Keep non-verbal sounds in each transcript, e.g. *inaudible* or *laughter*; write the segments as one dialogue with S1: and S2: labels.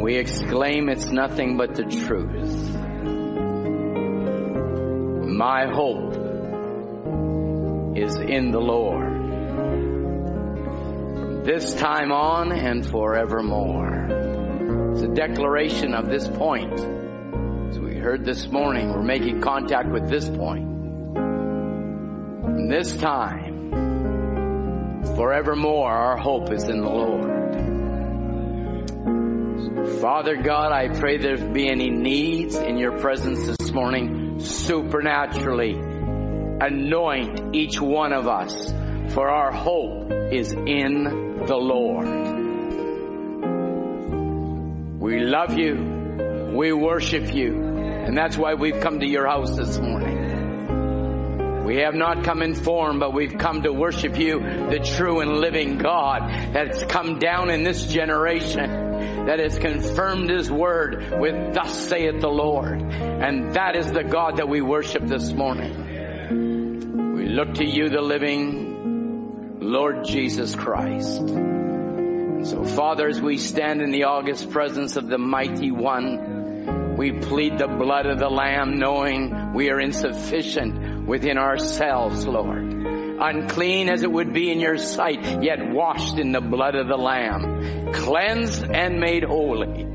S1: We exclaim it's nothing but the truth. My hope is in the Lord. This time on and forevermore. It's a declaration of this point. As we heard this morning, we're making contact with this point. And this time, forevermore, our hope is in the Lord. Father God, I pray there be any needs in your presence this morning, supernaturally anoint each one of us, for our hope is in the Lord. We love you. We worship you. And that's why we've come to your house this morning. We have not come in form, but we've come to worship you, the true and living God that's come down in this generation, that has confirmed his word with thus saith the Lord. And that is the God that we worship this morning. We look to you, the living Lord Jesus Christ. So Father, as we stand in the august presence of the mighty one, we plead the blood of the Lamb knowing we are insufficient within ourselves, Lord. Unclean as it would be in your sight, yet washed in the blood of the Lamb, cleansed and made holy,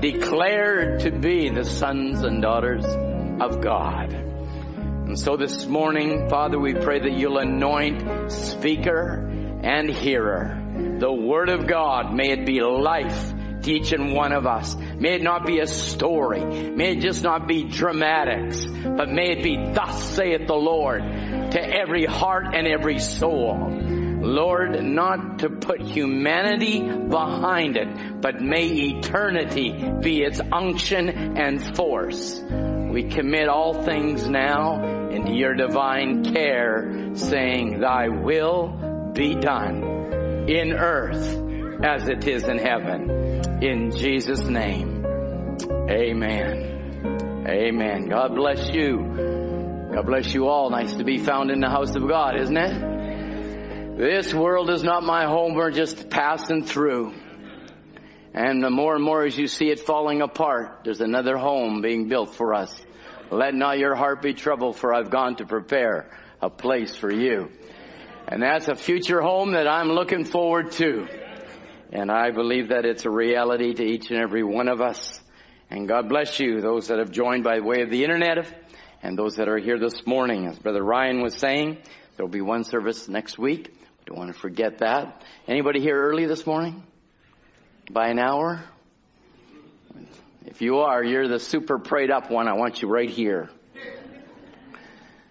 S1: declared to be the sons and daughters of God. And so this morning, Father, we pray that you'll anoint speaker and hearer. The Word of God, may it be life each and one of us. May it not be a story. May it just not be dramatics, but may it be thus saith the Lord to every heart and every soul. Lord, not to put humanity behind it, but may eternity be its unction and force. We commit all things now into your divine care, saying, Thy will be done in earth as it is in heaven. In Jesus' name, amen. Amen. God bless you. God bless you all. Nice to be found in the house of God, isn't it? This world is not my home. We're just passing through. And the more and more as you see it falling apart, there's another home being built for us. Let not your heart be troubled, for I've gone to prepare a place for you. And that's a future home that I'm looking forward to. And I believe that it's a reality to each and every one of us. And God bless you, those that have joined by way of the internet and those that are here this morning. As Brother Ryan was saying, there'll be one service next week. Don't want to forget that. Anybody here early this morning? By an hour? If you are, you're the super prayed up one. I want you right here.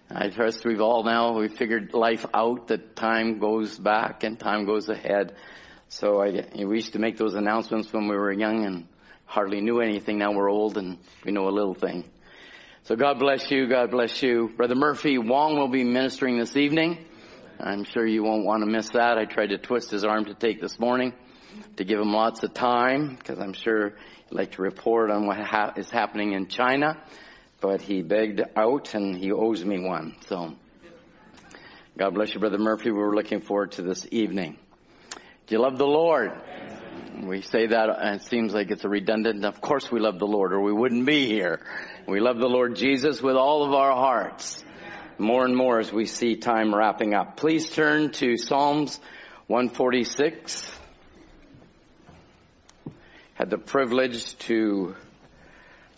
S1: I trust we've all now, we figured life out that time goes back and time goes ahead. So I, we used to make those announcements when we were young and hardly knew anything. Now we're old and we know a little thing. So God bless you. God bless you. Brother Murphy Wong will be ministering this evening. I'm sure you won't want to miss that. I tried to twist his arm to take this morning to give him lots of time because I'm sure he'd like to report on what ha- is happening in China. But he begged out and he owes me one. So God bless you, Brother Murphy. We're looking forward to this evening. Do you love the Lord? We say that and it seems like it's a redundant. Of course we love the Lord or we wouldn't be here. We love the Lord Jesus with all of our hearts. More and more as we see time wrapping up. Please turn to Psalms 146. Had the privilege to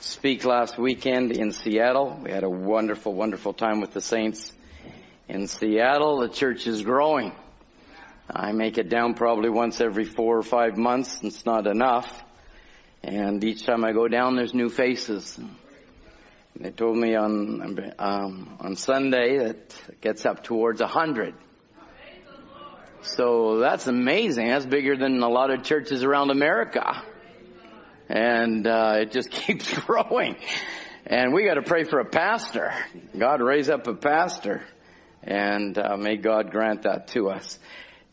S1: speak last weekend in Seattle. We had a wonderful, wonderful time with the saints in Seattle. The church is growing. I make it down probably once every four or five months. It's not enough. And each time I go down, there's new faces. And they told me on um, on Sunday that it gets up towards a hundred. So that's amazing. That's bigger than a lot of churches around America. And uh, it just *laughs* keeps growing. And we got to pray for a pastor. God raise up a pastor, and uh, may God grant that to us.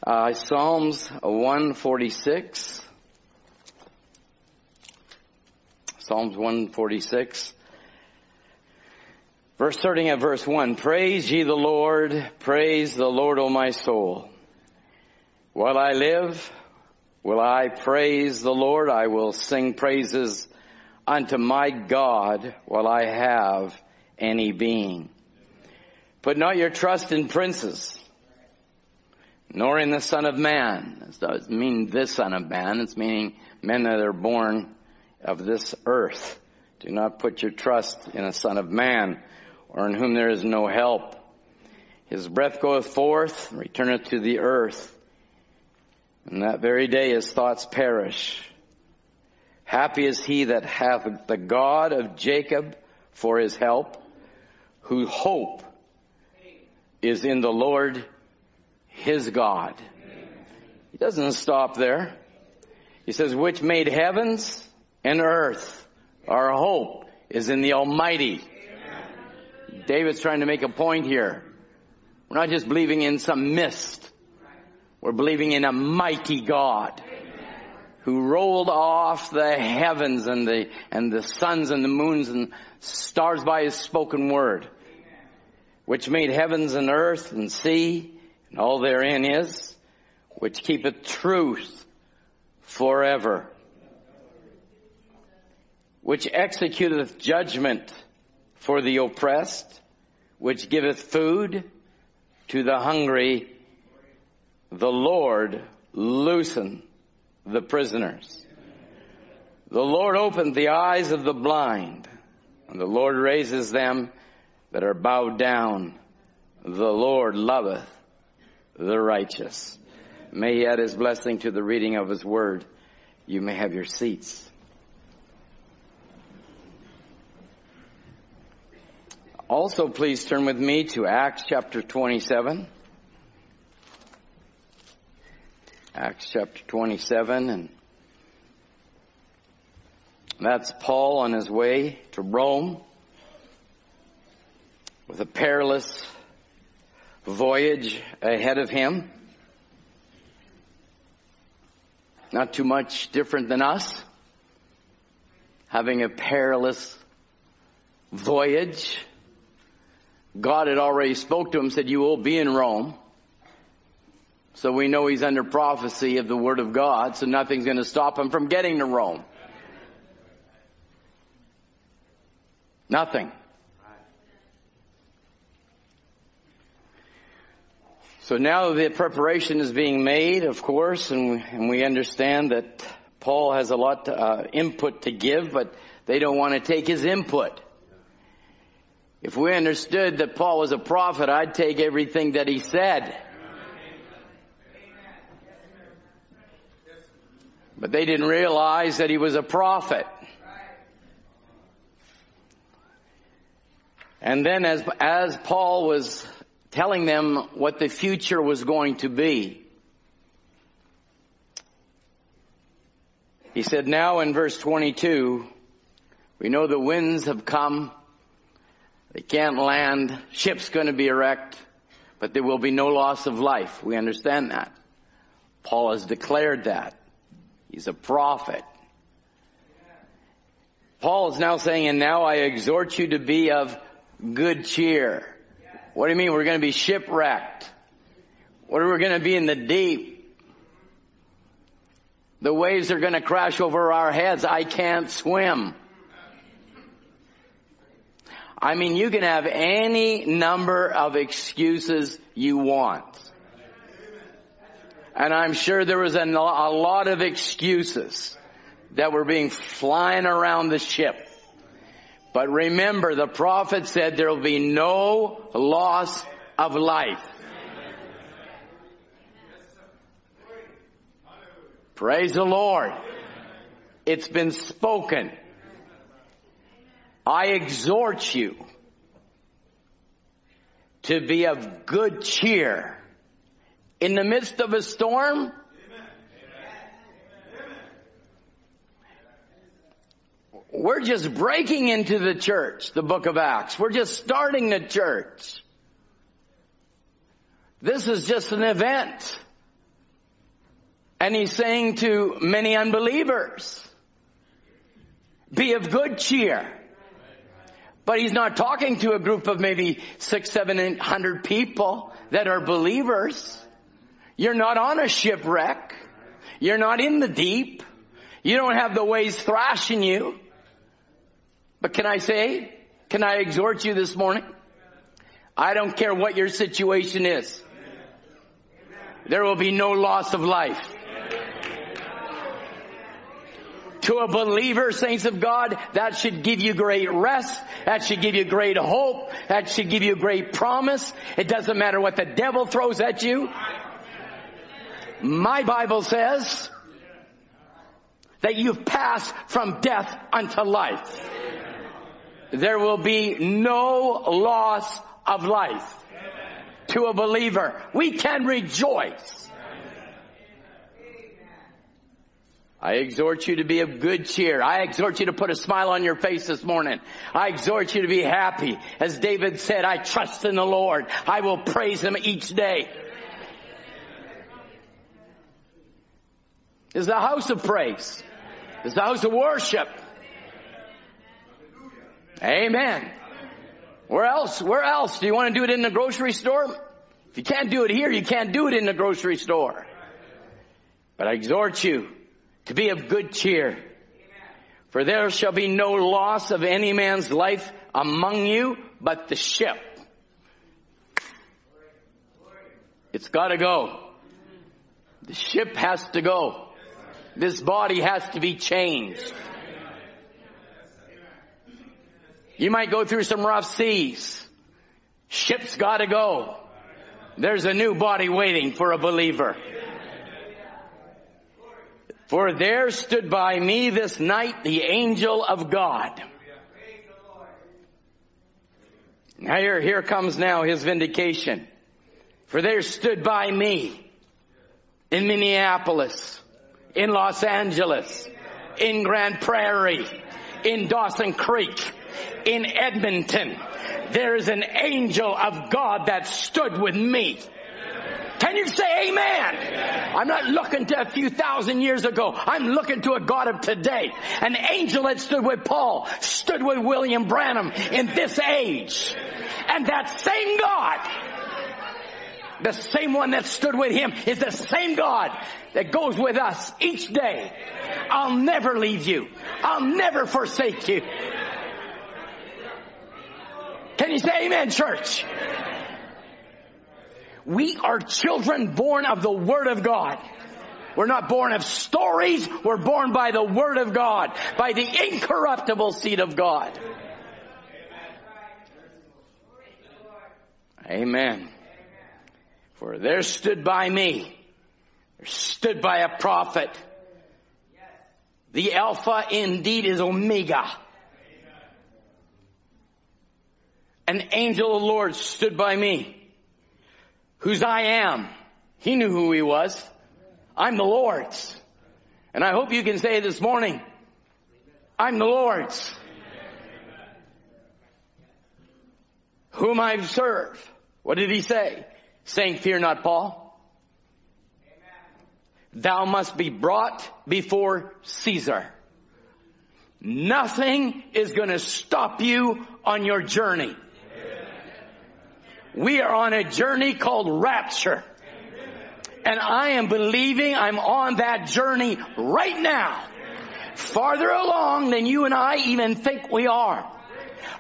S1: Uh, Psalms 146. Psalms 146. Verse starting at verse 1. Praise ye the Lord, praise the Lord, O my soul. While I live, will I praise the Lord. I will sing praises unto my God while I have any being. Put not your trust in princes, nor in the Son of Man. It doesn't mean this Son of Man. It's meaning men that are born of this earth. Do not put your trust in a Son of Man, or in whom there is no help. His breath goeth forth, returneth to the earth. And that very day his thoughts perish. Happy is he that hath the God of Jacob for his help, whose hope is in the Lord his God. He doesn't stop there. He says, which made heavens and earth. Our hope is in the Almighty. David's trying to make a point here. We're not just believing in some mist. We're believing in a mighty God who rolled off the heavens and the, and the suns and the moons and stars by his spoken word, which made heavens and earth and sea and all therein is, which keepeth truth forever, which executeth judgment for the oppressed, which giveth food to the hungry, the Lord loosen the prisoners. The Lord opened the eyes of the blind, and the Lord raises them that are bowed down. The Lord loveth the righteous. May he add his blessing to the reading of his word. You may have your seats. Also, please turn with me to Acts chapter 27. Acts chapter 27 and that's Paul on his way to Rome with a perilous voyage ahead of him. Not too much different than us. Having a perilous voyage. God had already spoke to him, said, you will be in Rome. So we know he's under prophecy of the Word of God, so nothing's going to stop him from getting to Rome. Nothing. So now the preparation is being made, of course, and we, and we understand that Paul has a lot to, uh, input to give, but they don't want to take his input. If we understood that Paul was a prophet, I'd take everything that he said. But they didn't realize that he was a prophet. And then as, as Paul was telling them what the future was going to be, he said, now in verse 22, we know the winds have come they can't land. Ship's going to be wrecked, but there will be no loss of life. We understand that. Paul has declared that. He's a prophet. Paul is now saying, and now I exhort you to be of good cheer. What do you mean? We're going to be shipwrecked. What are we going to be in the deep? The waves are going to crash over our heads. I can't swim. I mean, you can have any number of excuses you want. And I'm sure there was a, lot of excuses that were being flying around the ship. But remember, the prophet said there will be no loss of life. Praise the Lord. It's been spoken. I exhort you to be of good cheer in the midst of a storm. We're just breaking into the church, the book of Acts. We're just starting the church. This is just an event. And he's saying to many unbelievers, be of good cheer. But he's not talking to a group of maybe six, seven, eight hundred people that are believers. You're not on a shipwreck. You're not in the deep. You don't have the waves thrashing you. But can I say, can I exhort you this morning? I don't care what your situation is. There will be no loss of life. To a believer, saints of God, that should give you great rest. That should give you great hope. That should give you great promise. It doesn't matter what the devil throws at you. My Bible says that you've passed from death unto life. There will be no loss of life to a believer. We can rejoice. I exhort you to be of good cheer. I exhort you to put a smile on your face this morning. I exhort you to be happy. As David said, I trust in the Lord. I will praise Him each day. Is the house of praise. Is the house of worship. Amen. Where else? Where else? Do you want to do it in the grocery store? If you can't do it here, you can't do it in the grocery store. But I exhort you to be of good cheer. For there shall be no loss of any man's life among you, but the ship. It's gotta go. The ship has to go. This body has to be changed. You might go through some rough seas. Ship's gotta go. There's a new body waiting for a believer. For there stood by me this night the angel of God. Now here, here comes now his vindication. For there stood by me in Minneapolis, in Los Angeles, in Grand Prairie, in Dawson Creek, in Edmonton. There is an angel of God that stood with me. Can you say amen? I'm not looking to a few thousand years ago. I'm looking to a God of today. An angel that stood with Paul, stood with William Branham in this age. And that same God, the same one that stood with him is the same God that goes with us each day. I'll never leave you. I'll never forsake you. You say amen, church? We are children born of the Word of God. We're not born of stories. We're born by the Word of God, by the incorruptible seed of God. Amen. For there stood by me, there stood by a prophet. The Alpha indeed is Omega. An angel of the Lord stood by me whose I am. He knew who he was. I'm the Lord's. And I hope you can say this morning, I'm the Lord's. Whom I serve. What did he say? Saying, fear not, Paul. Thou must be brought before Caesar. Nothing is going to stop you on your journey. We are on a journey called rapture. And I am believing I'm on that journey right now. Farther along than you and I even think we are.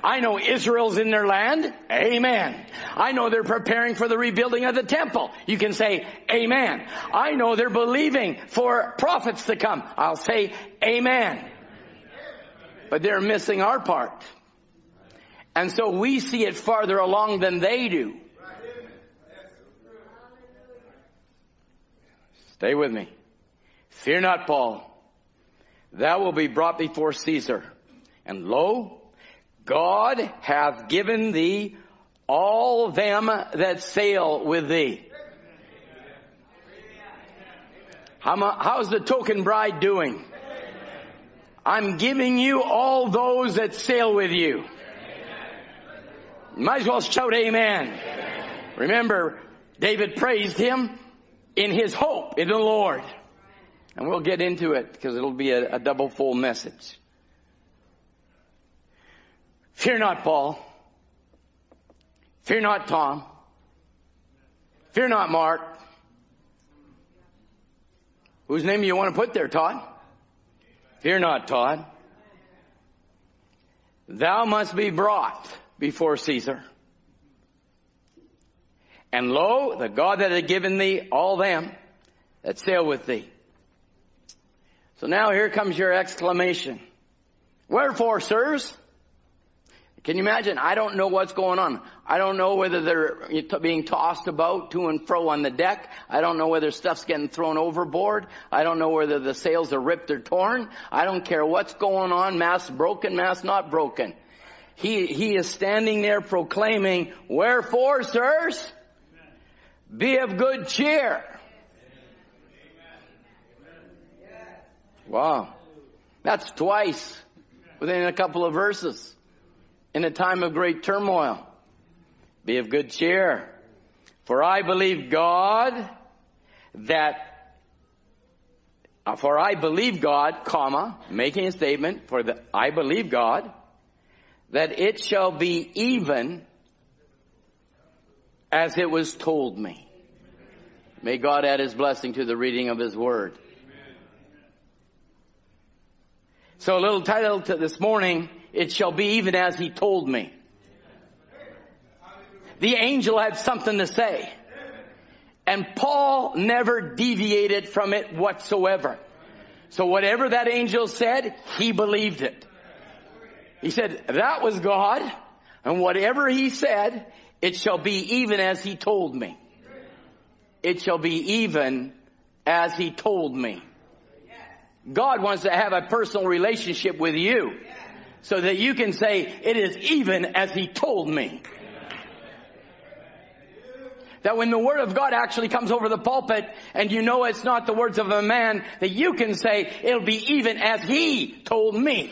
S1: I know Israel's in their land. Amen. I know they're preparing for the rebuilding of the temple. You can say amen. I know they're believing for prophets to come. I'll say amen. But they're missing our part. And so we see it farther along than they do. Stay with me. Fear not, Paul. Thou will be brought before Caesar. And lo, God hath given thee all them that sail with thee. How's the token bride doing? I'm giving you all those that sail with you. Might as well shout amen. amen. Remember, David praised him in his hope in the Lord. And we'll get into it because it'll be a, a double full message. Fear not, Paul. Fear not, Tom. Fear not, Mark. Whose name do you want to put there, Todd? Fear not, Todd. Thou must be brought before Caesar. And lo, the God that had given thee all them that sail with thee. So now here comes your exclamation. Wherefore, sirs? Can you imagine? I don't know what's going on. I don't know whether they're being tossed about to and fro on the deck. I don't know whether stuff's getting thrown overboard. I don't know whether the sails are ripped or torn. I don't care what's going on. Mass broken, mass not broken. He, he is standing there proclaiming, wherefore, sirs, be of good cheer. Wow. That's twice within a couple of verses in a time of great turmoil. Be of good cheer. For I believe God that, uh, for I believe God, comma, making a statement, for the, I believe God, that it shall be even as it was told me. May God add his blessing to the reading of his word. So a little title to this morning, it shall be even as he told me. The angel had something to say. And Paul never deviated from it whatsoever. So whatever that angel said, he believed it. He said, that was God, and whatever he said, it shall be even as he told me. It shall be even as he told me. God wants to have a personal relationship with you so that you can say, it is even as he told me. That when the word of God actually comes over the pulpit and you know it's not the words of a man, that you can say, it'll be even as he told me.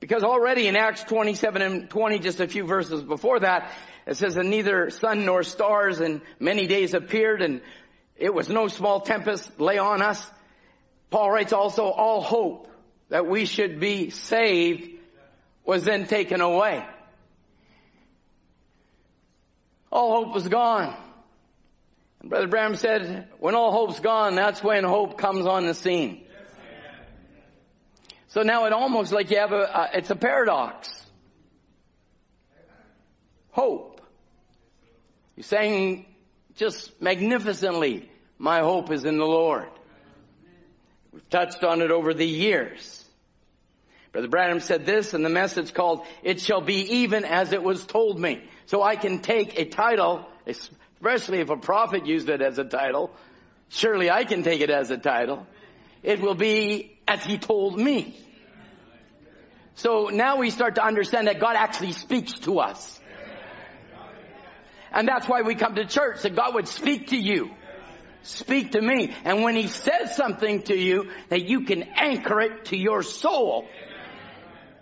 S1: Because already in Acts 27 and 20, just a few verses before that, it says that neither sun nor stars and many days appeared and it was no small tempest lay on us. Paul writes also, all hope that we should be saved was then taken away. All hope was gone. And Brother Branham said, when all hope's gone, that's when hope comes on the scene. So now it almost like you have a, it's a paradox. Hope. You're saying just magnificently, my hope is in the Lord. We've touched on it over the years. Brother Branham said this in the message called, It shall be even as it was told me. So I can take a title, especially if a prophet used it as a title. Surely I can take it as a title. It will be as he told me. So now we start to understand that God actually speaks to us. And that's why we come to church, that God would speak to you. Speak to me. And when He says something to you, that you can anchor it to your soul.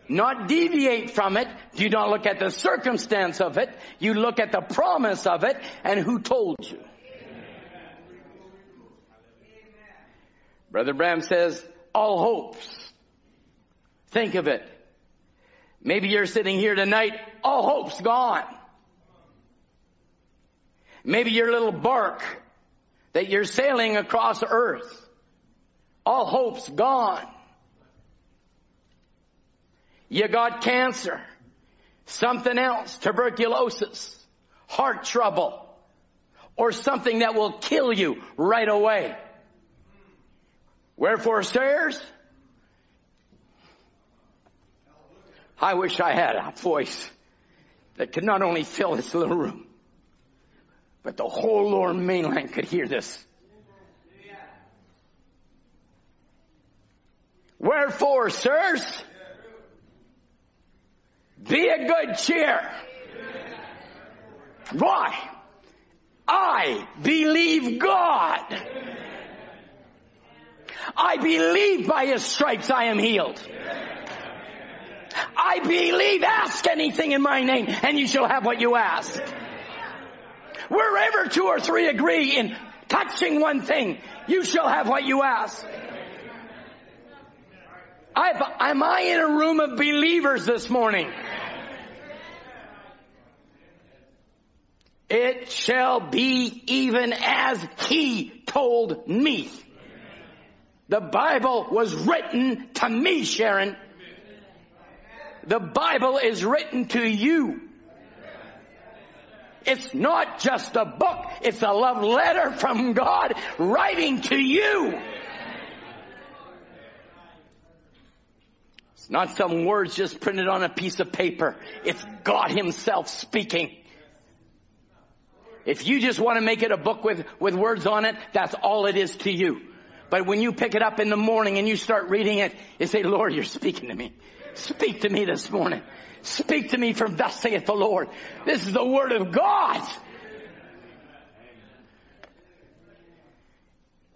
S1: Not deviate from it. Do not look at the circumstance of it. You look at the promise of it and who told you. Brother Branham says, all hopes. Think of it. Maybe you're sitting here tonight, all hope's gone. Maybe your little bark that you're sailing across earth. All hope's gone. You got cancer, something else, tuberculosis, heart trouble, or something that will kill you right away. Wherefore, sirs, I wish I had a voice that could not only fill this little room, but the whole lower mainland could hear this. Wherefore, sirs, be a good cheer. Why? I believe God. I believe by His stripes I am healed. I believe, ask anything in my name and you shall have what you ask. Wherever two or three agree in touching one thing, you shall have what you ask. I've, am I in a room of believers this morning? It shall be even as he told me. The Bible was written to me, Sharon. The Bible is written to you. It's not just a book, it's a love letter from God writing to you. It's not some words just printed on a piece of paper. It's God himself speaking. If you just want to make it a book with, with words on it, that's all it is to you. But when you pick it up in the morning and you start reading it, you say, Lord, you're speaking to me. Speak to me this morning. Speak to me from thus saith the Lord. This is the word of God.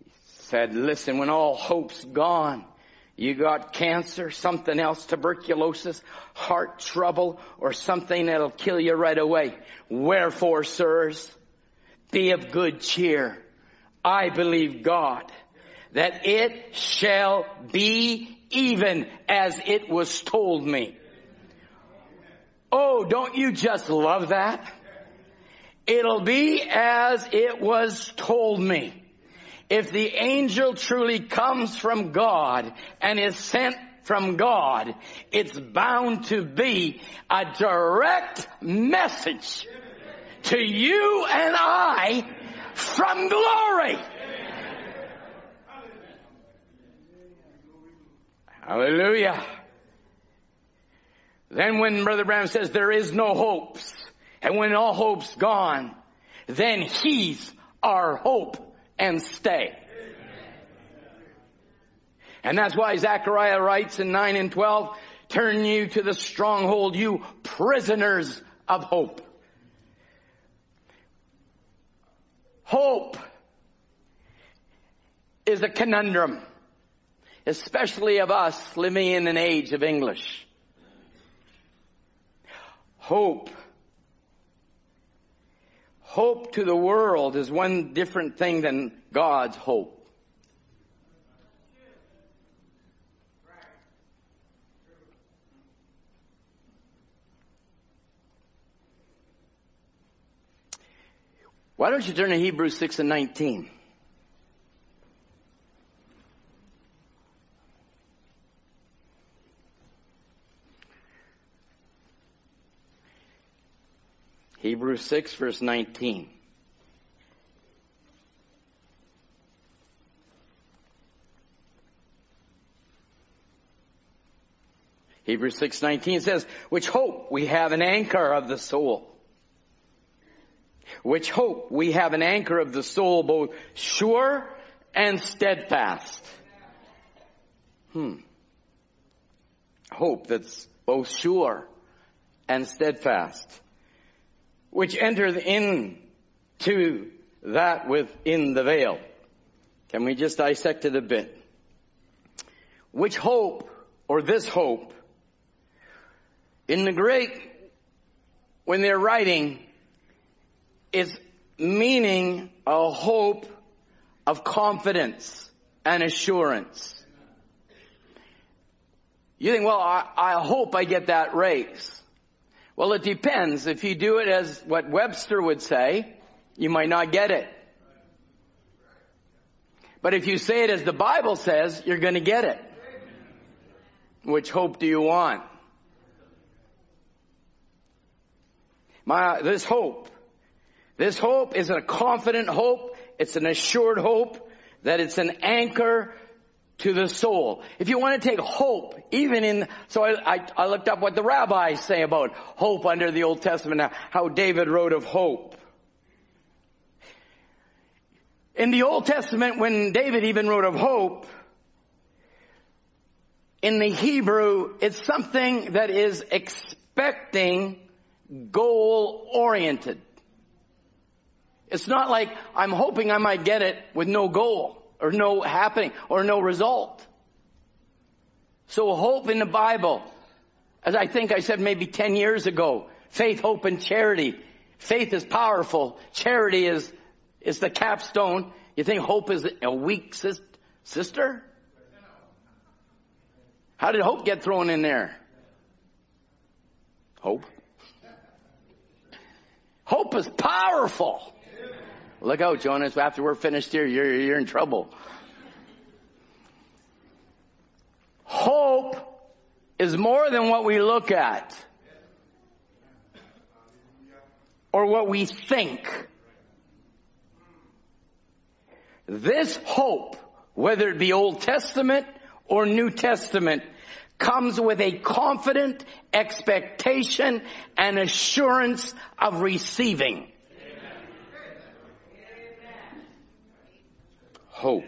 S1: He said, listen, when all hope's gone, you got cancer, something else, tuberculosis, heart trouble, or something that'll kill you right away. Wherefore, sirs, be of good cheer. I believe God that it shall be even as it was told me. Oh, don't you just love that? It'll be as it was told me. If the angel truly comes from God and is sent from God, it's bound to be a direct message to you and I from glory. Hallelujah. Then when Brother Branham says there is no hopes, and when all hope's gone, then He's our hope and stay. And that's why Zechariah writes in 9 and 12, turn you to the stronghold, you prisoners of hope. Hope is a conundrum, especially of us living in an age of English. Hope. Hope to the world is one different thing than God's hope. Why don't you turn to Hebrews 6 and 19? Hebrews 6 verse 19. Hebrews 6:19 says, "Which hope we have an anchor of the soul." Which hope we have an anchor of the soul both sure and steadfast. Hmm. Hope that's both sure and steadfast which entereth in to that within the veil. Can we just dissect it a bit? Which hope, or this hope, in the Greek, when they're writing, is meaning a hope of confidence and assurance. You think, well, I, I hope I get that raise. Well, it depends. If you do it as what Webster would say, you might not get it. But if you say it as the Bible says, you're going to get it. Which hope do you want? My, this hope. This hope is a confident hope. It's an assured hope that it's an anchor to the soul. If you want to take hope, even in, so I, I, I, looked up what the rabbis say about hope under the Old Testament, how David wrote of hope. In the Old Testament, when David even wrote of hope, in the Hebrew, it's something that is expecting goal oriented. It's not like I'm hoping I might get it with no goal or no happening or no result. So hope in the Bible, as I think I said maybe 10 years ago, faith, hope, and charity. Faith is powerful. Charity is, is the capstone. You think hope is a weak sis- sister? How did hope get thrown in there? Hope. Hope is powerful. Look out, Jonas. After we're finished here, you're, you're in trouble. Hope is more than what we look at or what we think. This hope, whether it be Old Testament or New Testament, comes with a confident expectation and assurance of receiving. Hope.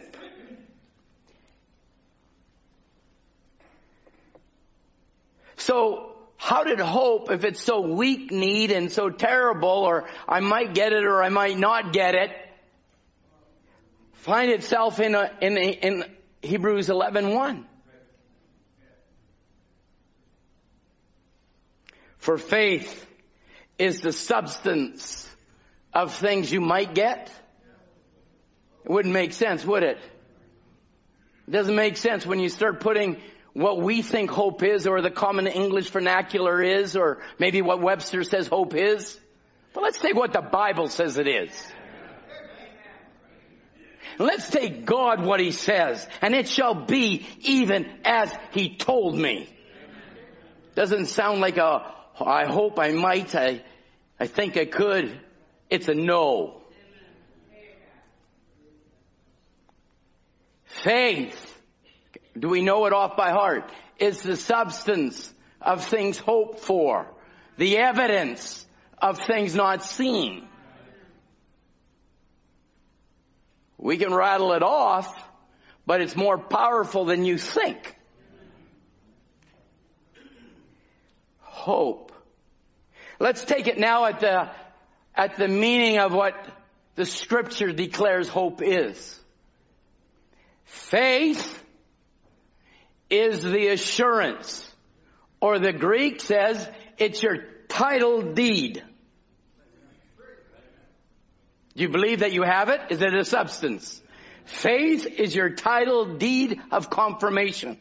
S1: So, how did hope, if it's so weak need and so terrible, or I might get it or I might not get it, find itself in, a, in, a, in Hebrews 11.1? 1? For faith is the substance of things you might get. It wouldn't make sense, would it? It doesn't make sense when you start putting what we think hope is or the common English vernacular is or maybe what Webster says hope is. But let's take what the Bible says it is. Let's take God what He says and it shall be even as He told me. Doesn't sound like a I hope I might. I, I think I could. It's a no. Faith, do we know it off by heart? Is the substance of things hoped for. The evidence of things not seen. We can rattle it off, but it's more powerful than you think. hope. Let's take it now at the, at the meaning of what the scripture declares hope is. Faith is the assurance, or the Greek says it's your title deed. Do you believe that you have it? Is it a substance? Faith is your title deed of confirmation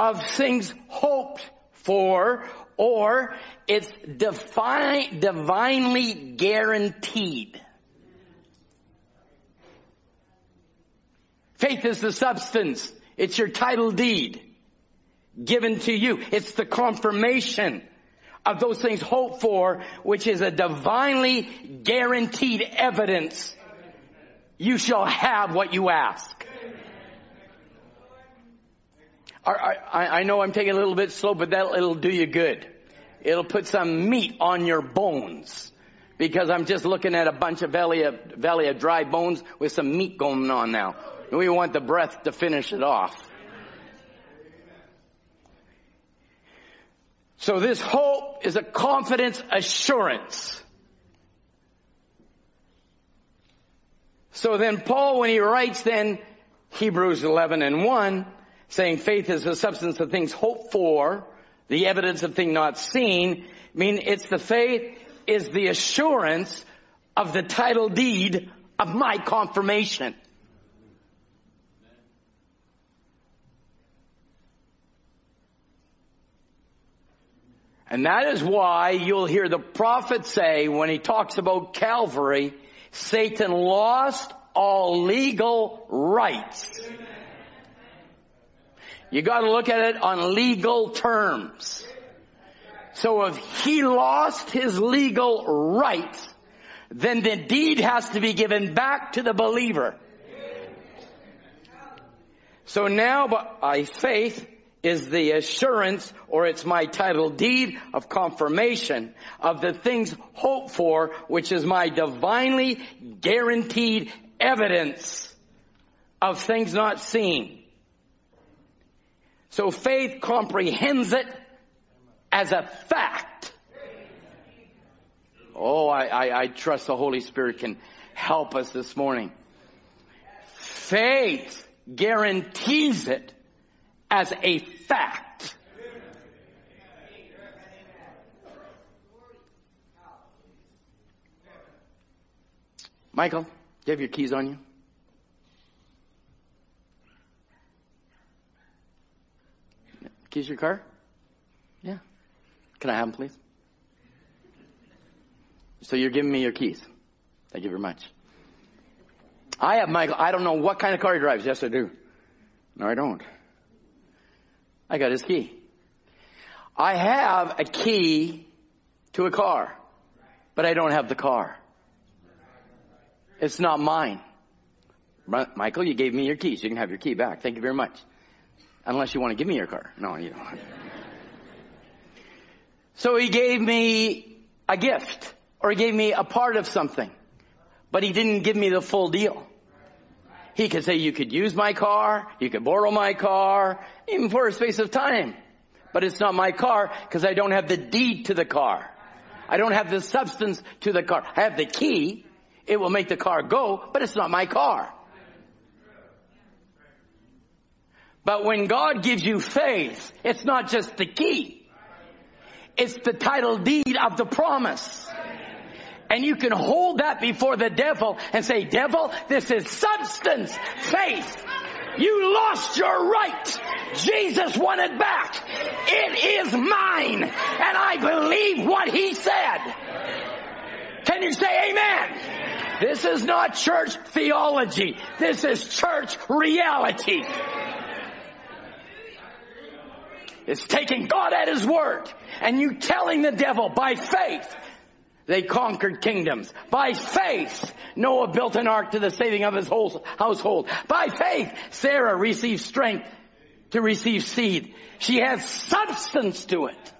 S1: of things hoped for, or it's divine, divinely guaranteed. Faith is the substance. It's your title deed given to you. It's the confirmation of those things hoped for, which is a divinely guaranteed evidence you shall have what you ask. I, know I'm taking a little bit slow, but that it'll do you good. It'll put some meat on your bones. Because I'm just looking at a bunch of valley of, valley of dry bones with some meat going on now. We want the breath to finish it off. So this hope is a confidence assurance. So then Paul, when he writes then Hebrews 11 and 1, saying faith is the substance of things hoped for, the evidence of things not seen. I mean, it's the faith is the assurance of the title deed of my confirmation. And that is why you'll hear the prophet say when he talks about Calvary, Satan lost all legal rights. You gotta look at it on legal terms. So if he lost his legal rights, then the deed has to be given back to the believer. So now by faith is the assurance or it's my title deed of confirmation of the things hoped for, which is my divinely guaranteed evidence of things not seen. So faith comprehends it as a fact. Oh, I, I, I trust the Holy Spirit can help us this morning. Faith guarantees it as a fact. Michael, do you have your keys on you? Keys your car? Yeah. Can I have them, please? So you're giving me your keys. Thank you very much. I have Michael. I don't know what kind of car he drives. Yes, I do. No, I don't. I got his key. I have a key to a car, but I don't have the car. It's not mine. Michael, you gave me your keys. You can have your key back. Thank you very much. Unless you want to give me your car. No, you don't. *laughs* so he gave me a gift, or he gave me a part of something, but he didn't give me the full deal. He could say, you could use my car, you could borrow my car, even for a space of time. But it's not my car because I don't have the deed to the car. I don't have the substance to the car. I have the key. It will make the car go, but it's not my car. But when God gives you faith, it's not just the key. It's the title deed of the promise. And you can hold that before the devil and say, devil, this is substance, faith. You lost your right. Jesus won it back. It is mine. And I believe what he said. Can you say amen? This is not church theology. This is church reality. It's taking God at His word and you telling the devil by faith they conquered kingdoms. By faith, Noah built an ark to the saving of his whole household. By faith, Sarah received strength to receive seed. She has substance to it.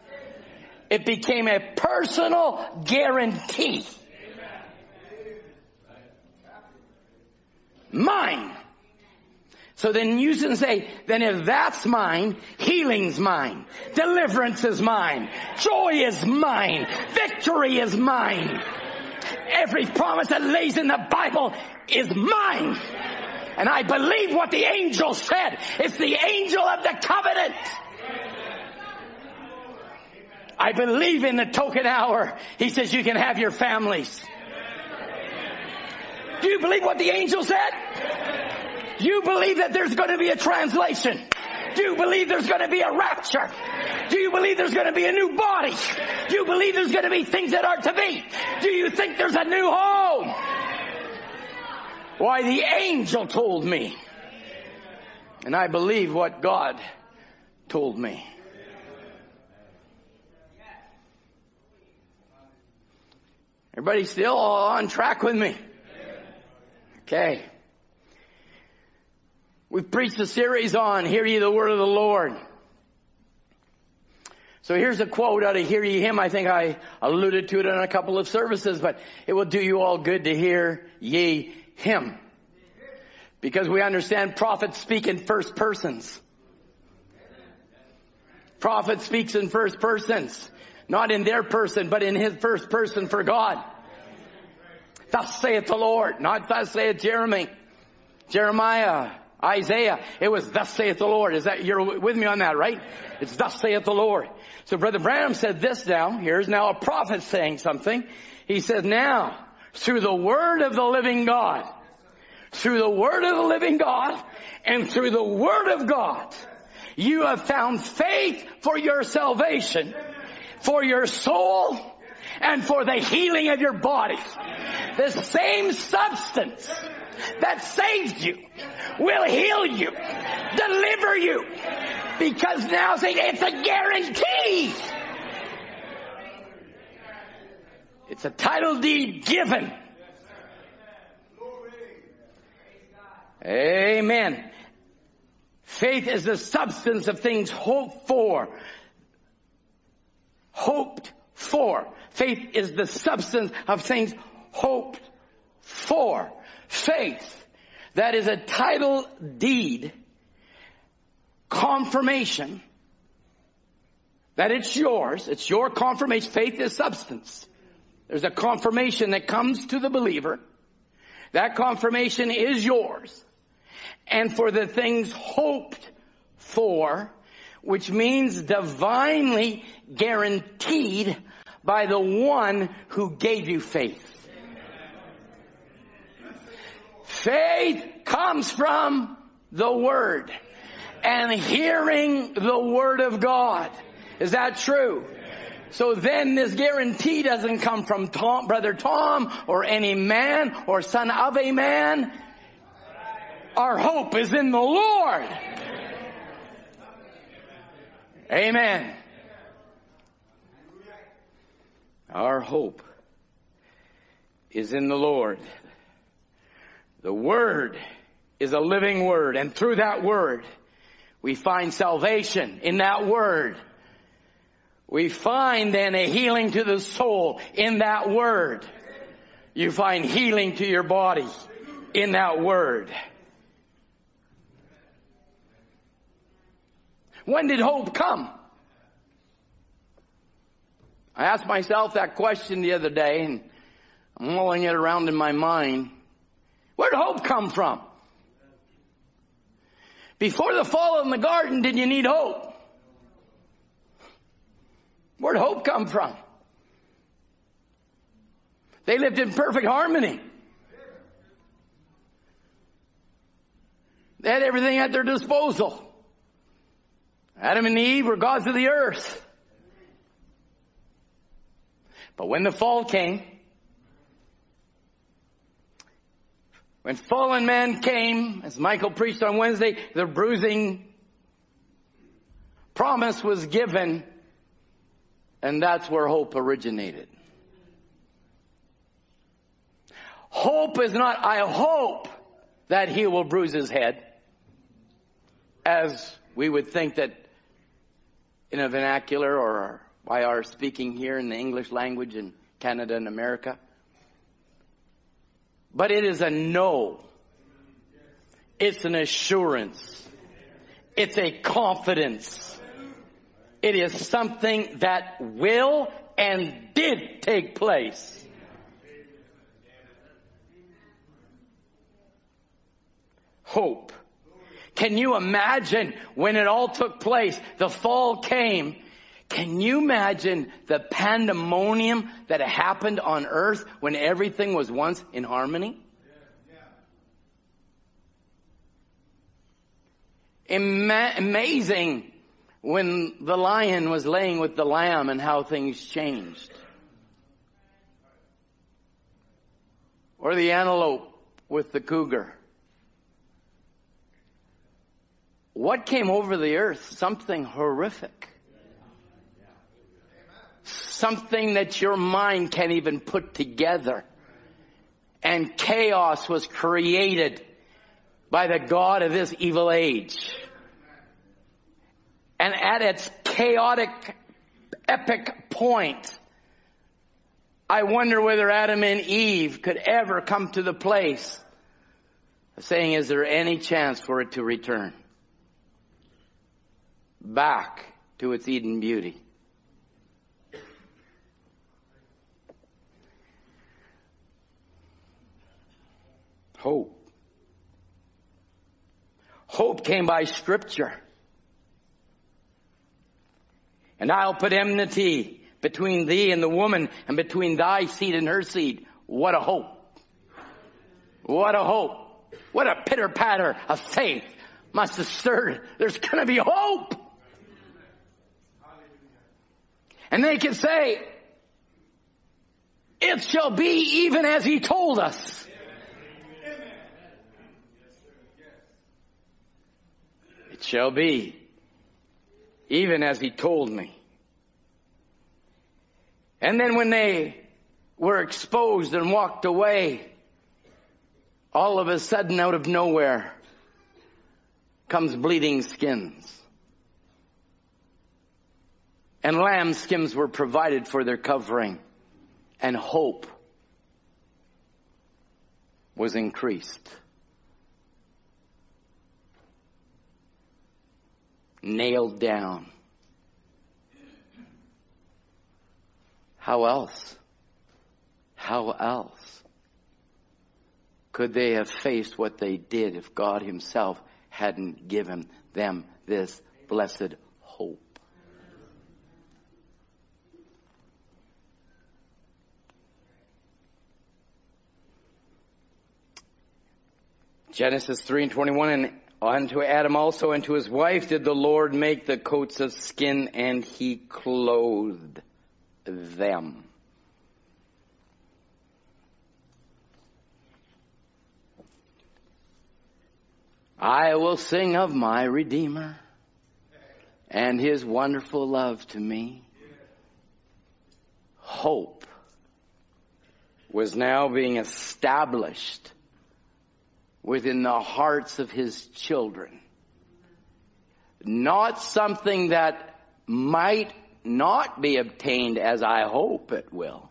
S1: It became a personal guarantee. Mine. So then you can say, then if that's mine, healing's mine, deliverance is mine, joy is mine, victory is mine. Every promise that lays in the Bible is mine. And I believe what the angel said. It's the angel of the covenant. I believe in the token hour. He says you can have your families. Do you believe what the angel said? You believe that there's going to be a translation? Do you believe there's going to be a rapture? Do you believe there's going to be a new body? Do you believe there's going to be things that are to be? Do you think there's a new home? Why, the angel told me. And I believe what God told me. Everybody still on track with me? Okay. We've preached a series on Hear Ye the Word of the Lord. So here's a quote out of Hear Ye Him. I think I alluded to it in a couple of services, but it will do you all good to hear ye Him. Because we understand prophets speak in first persons. Prophet speaks in first persons. Not in their person, but in his first person for God. Thus saith the Lord, not thus saith Jeremy. Jeremiah Isaiah, it was thus saith the Lord. Is that, you're with me on that, right? It's thus saith the Lord. So Brother Branham said this now. Here's now a prophet saying something. He says, now, through the word of the living God, through the word of the living God, and through the word of God, you have found faith for your salvation, for your soul, and for the healing of your body. The same substance that saved you will heal you, deliver you, because now it's a guarantee. It's a title deed given. Amen. Faith is the substance of things hoped for. Hoped for. Faith is the substance of things hoped. Faith that is a title deed confirmation that it's yours. It's your confirmation. Faith is substance. There's a confirmation that comes to the believer. That confirmation is yours. And for the things hoped for, which means divinely guaranteed by the one who gave you faith. Faith comes from the Word and hearing the Word of God. Is that true? So then this guarantee doesn't come from Tom, brother Tom or any man or son of a man. Our hope is in the Lord. Amen. Our hope is in the Lord. The Word is a living Word and through that Word we find salvation in that Word. We find then a healing to the soul in that Word. You find healing to your body in that Word. When did hope come? I asked myself that question the other day and I'm mulling it around in my mind. Where did hope come from? Before the fall in the garden, did you need hope? Where'd hope come from? They lived in perfect harmony. They had everything at their disposal. Adam and Eve were gods of the earth. But when the fall came, when fallen man came, as Michael preached on Wednesday, the bruising promise was given, and that's where hope originated. Hope is not, I hope that he will bruise his head, as we would think that in a vernacular or by our speaking here in the English language in Canada and America. But it is a no. It's an assurance. It's a confidence. It is something that will and did take place. Hope. Can you imagine when it all took place? The fall came can you imagine the pandemonium that happened on earth when everything was once in harmony? Ima- amazing when the lion was laying with the lamb and how things changed. Or the antelope with the cougar. What came over the earth? Something horrific something that your mind can't even put together. And chaos was created by the God of this evil age. And at its chaotic, epic point, I wonder whether Adam and Eve could ever come to the place of saying, is there any chance for it to return? Back to its Eden beauty. Hope. Hope came by scripture. And I'll put enmity between thee and the woman and between thy seed and her seed. What a hope. What a hope. What a pitter patter of faith must have stirred. There's gonna be hope. And they can say, it shall be even as he told us. It shall be, even as he told me. And then when they were exposed and walked away, all of a sudden out of nowhere comes bleeding skins. And lamb skins were provided for their covering and hope was increased. Nailed down. How else? How else could they have faced what they did if God Himself hadn't given them this blessed hope? Genesis 3 and 21 and Unto Adam also and to his wife did the Lord make the coats of skin and he clothed them. I will sing of my Redeemer and his wonderful love to me. Hope was now being established within the hearts of his children. Not something that might not be obtained as I hope it will,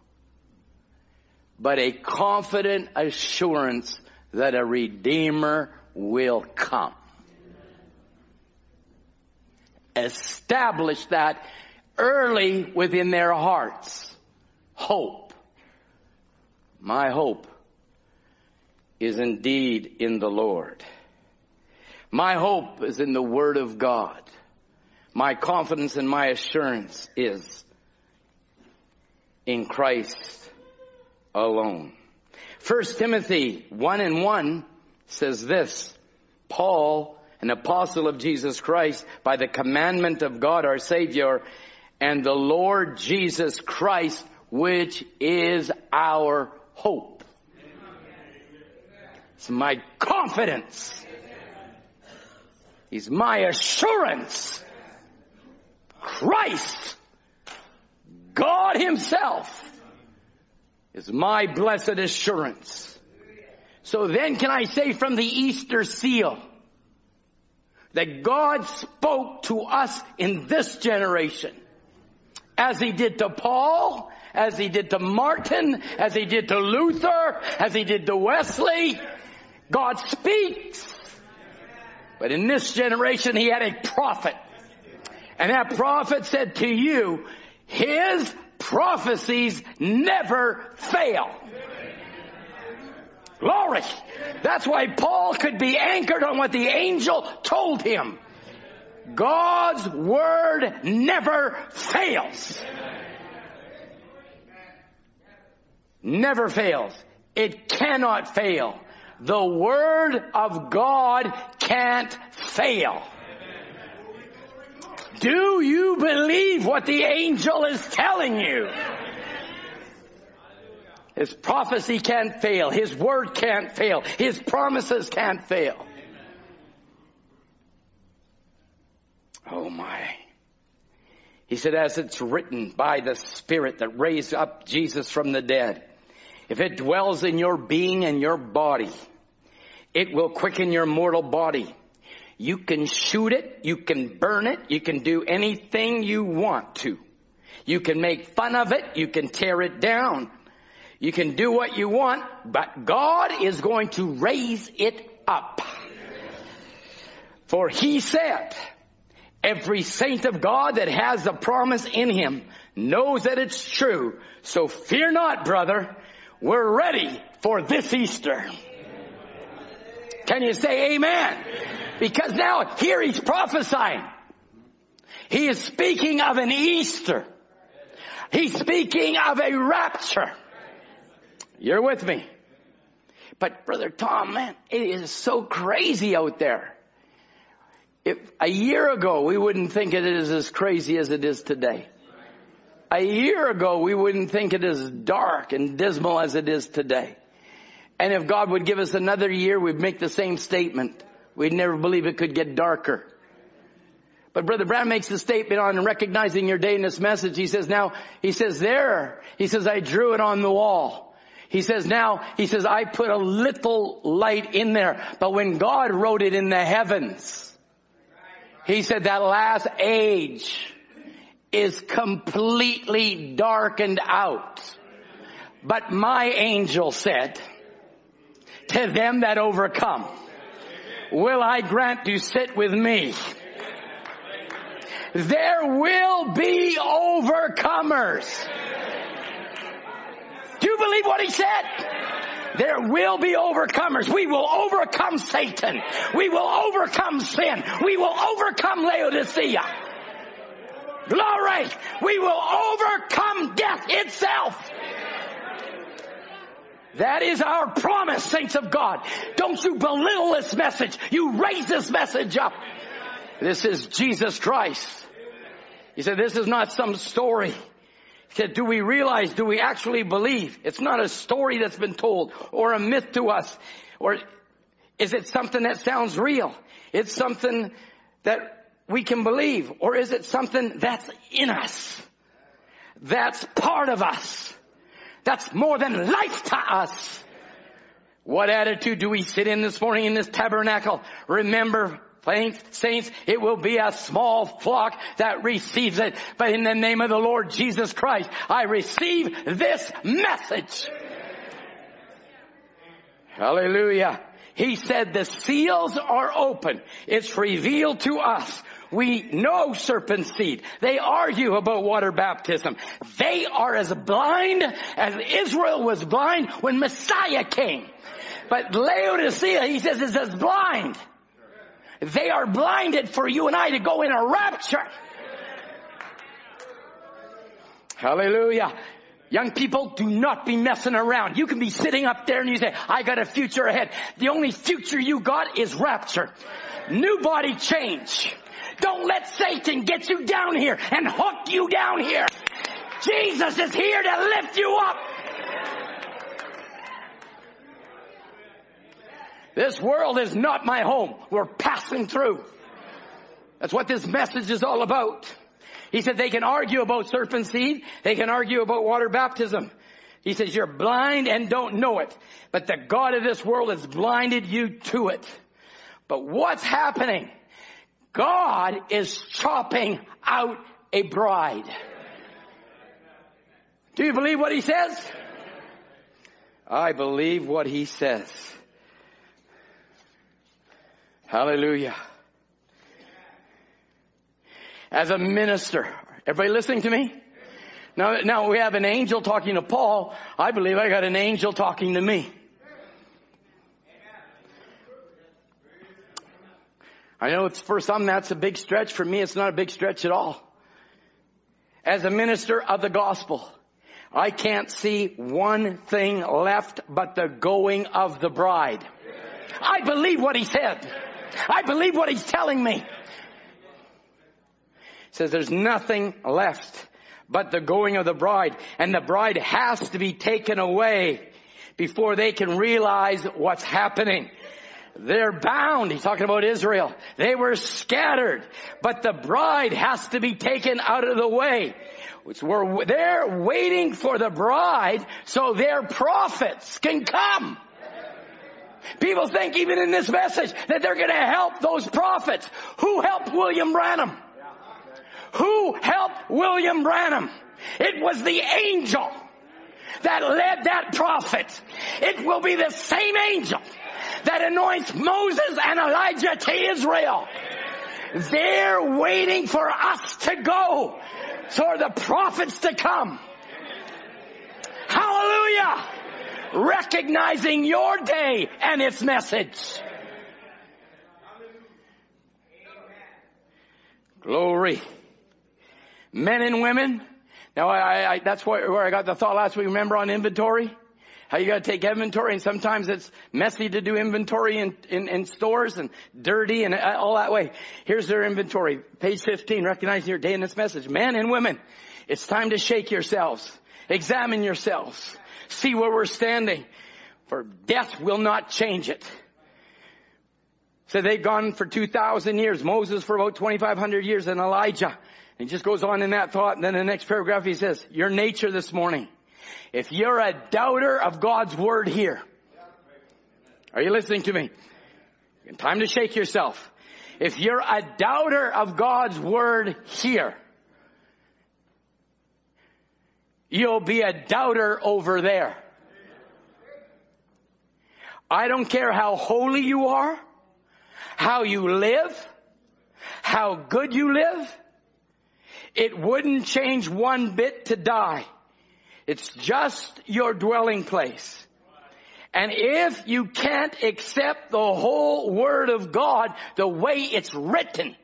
S1: but a confident assurance that a Redeemer will come. Establish that early within their hearts. Hope. My hope is indeed in the Lord. My hope is in the Word of God. My confidence and my assurance is in Christ alone. First Timothy 1 and 1 says this, Paul, an apostle of Jesus Christ, by the commandment of God our Savior, and the Lord Jesus Christ, which is our hope. It's my confidence. He's my assurance. Christ, God himself, is my blessed assurance. So then can I say from the Easter seal that God spoke to us in this generation as he did to Paul, as he did to Martin, as he did to Luther, as he did to Wesley. God speaks. But in this generation he had a prophet. And that prophet said to you, his prophecies never fail. Glory. That's why Paul could be anchored on what the angel told him. God's word never fails. Never fails. It cannot fail. The word of God can't fail. Do you believe what the angel is telling you? His prophecy can't fail. His word can't fail. His promises can't fail. Oh my. He said, as it's written by the Spirit that raised up Jesus from the dead, if it dwells in your being and your body, it will quicken your mortal body. You can shoot it, you can burn it, you can do anything you want to. You can make fun of it, you can tear it down, you can do what you want, but God is going to raise it up. For he said, every saint of God that has the promise in him knows that it's true. So fear not, brother. We're ready for this Easter. Can you say amen? Because now here he's prophesying. He is speaking of an Easter. He's speaking of a rapture. You're with me. But brother Tom, man, it is so crazy out there. If a year ago we wouldn't think it is as crazy as it is today. A year ago we wouldn't think it as dark and dismal as it is today. And if God would give us another year, we'd make the same statement. We'd never believe it could get darker. But Brother Branham makes the statement on recognizing your day in this message. He says, now, he says there, he says, I drew it on the wall. He says now, he says, I put a little light in there, but when God wrote it in the heavens, he said that last age is completely darkened out. But my angel said, to them that overcome, will I grant to sit with me. There will be overcomers. Do you believe what he said? There will be overcomers. We will overcome Satan. We will overcome sin. We will overcome Laodicea. Glory! We will overcome death itself. That is our promise, saints of God. Don't you belittle this message. You raise this message up. This is Jesus Christ. He said, this is not some story. He said, do we realize, do we actually believe? It's not a story that's been told or a myth to us. Or is it something that sounds real? It's something that we can believe. Or is it something that's in us? That's part of us. That's more than life to us. What attitude do we sit in this morning in this tabernacle? Remember, saints, it will be a small flock that receives it. But in the name of the Lord Jesus Christ, I receive this message. Hallelujah. He said the seals are open. It's revealed to us. We know serpent seed. They argue about water baptism. They are as blind as Israel was blind when Messiah came. But Laodicea, he says, is as blind. They are blinded for you and I to go in a rapture. Hallelujah. Young people, do not be messing around. You can be sitting up there and you say, I got a future ahead. The only future you got is rapture. New body change. Don't let Satan get you down here and hook you down here. Jesus is here to lift you up. This world is not my home. We're passing through. That's what this message is all about. He said they can argue about serpent seed. They can argue about water baptism. He says you're blind and don't know it. But the God of this world has blinded you to it. But what's happening? God is chopping out a bride. Do you believe what he says? I believe what he says. Hallelujah. As a minister, everybody listening to me? Now, now we have an angel talking to Paul. I believe I got an angel talking to me. I know it's for some that's a big stretch. For me, it's not a big stretch at all. As a minister of the gospel, I can't see one thing left but the going of the bride. I believe what he said. I believe what he's telling me. He says there's nothing left but the going of the bride and the bride has to be taken away before they can realize what's happening. They're bound. He's talking about Israel. They were scattered, but the bride has to be taken out of the way. Which we're, they're waiting for the bride so their prophets can come. People think even in this message that they're going to help those prophets. Who helped William Branham? Who helped William Branham? It was the angel that led that prophet. It will be the same angel that anoints Moses and Elijah to Israel. They're waiting for us to go for the prophets to come. Hallelujah recognizing your day and its message. Glory. Men and women. Now I, I that's where, where I got the thought last week. Remember on inventory? How you gotta take inventory and sometimes it's messy to do inventory in, in, in stores and dirty and uh, all that way. Here's their inventory. Page 15, recognizing your day in this message. Men and women, it's time to shake yourselves. Examine yourselves see where we're standing. For death will not change it. So they've gone for 2,000 years. Moses for about 2,500 years and Elijah. And he just goes on in that thought. And then the next paragraph he says, your nature this morning. If you're a doubter of God's word here, are you listening to me? Time to shake yourself. If you're a doubter of God's word here, You'll be a doubter over there. I don't care how holy you are, how you live, how good you live. It wouldn't change one bit to die. It's just your dwelling place. And if you can't accept the whole Word of God the way it's written,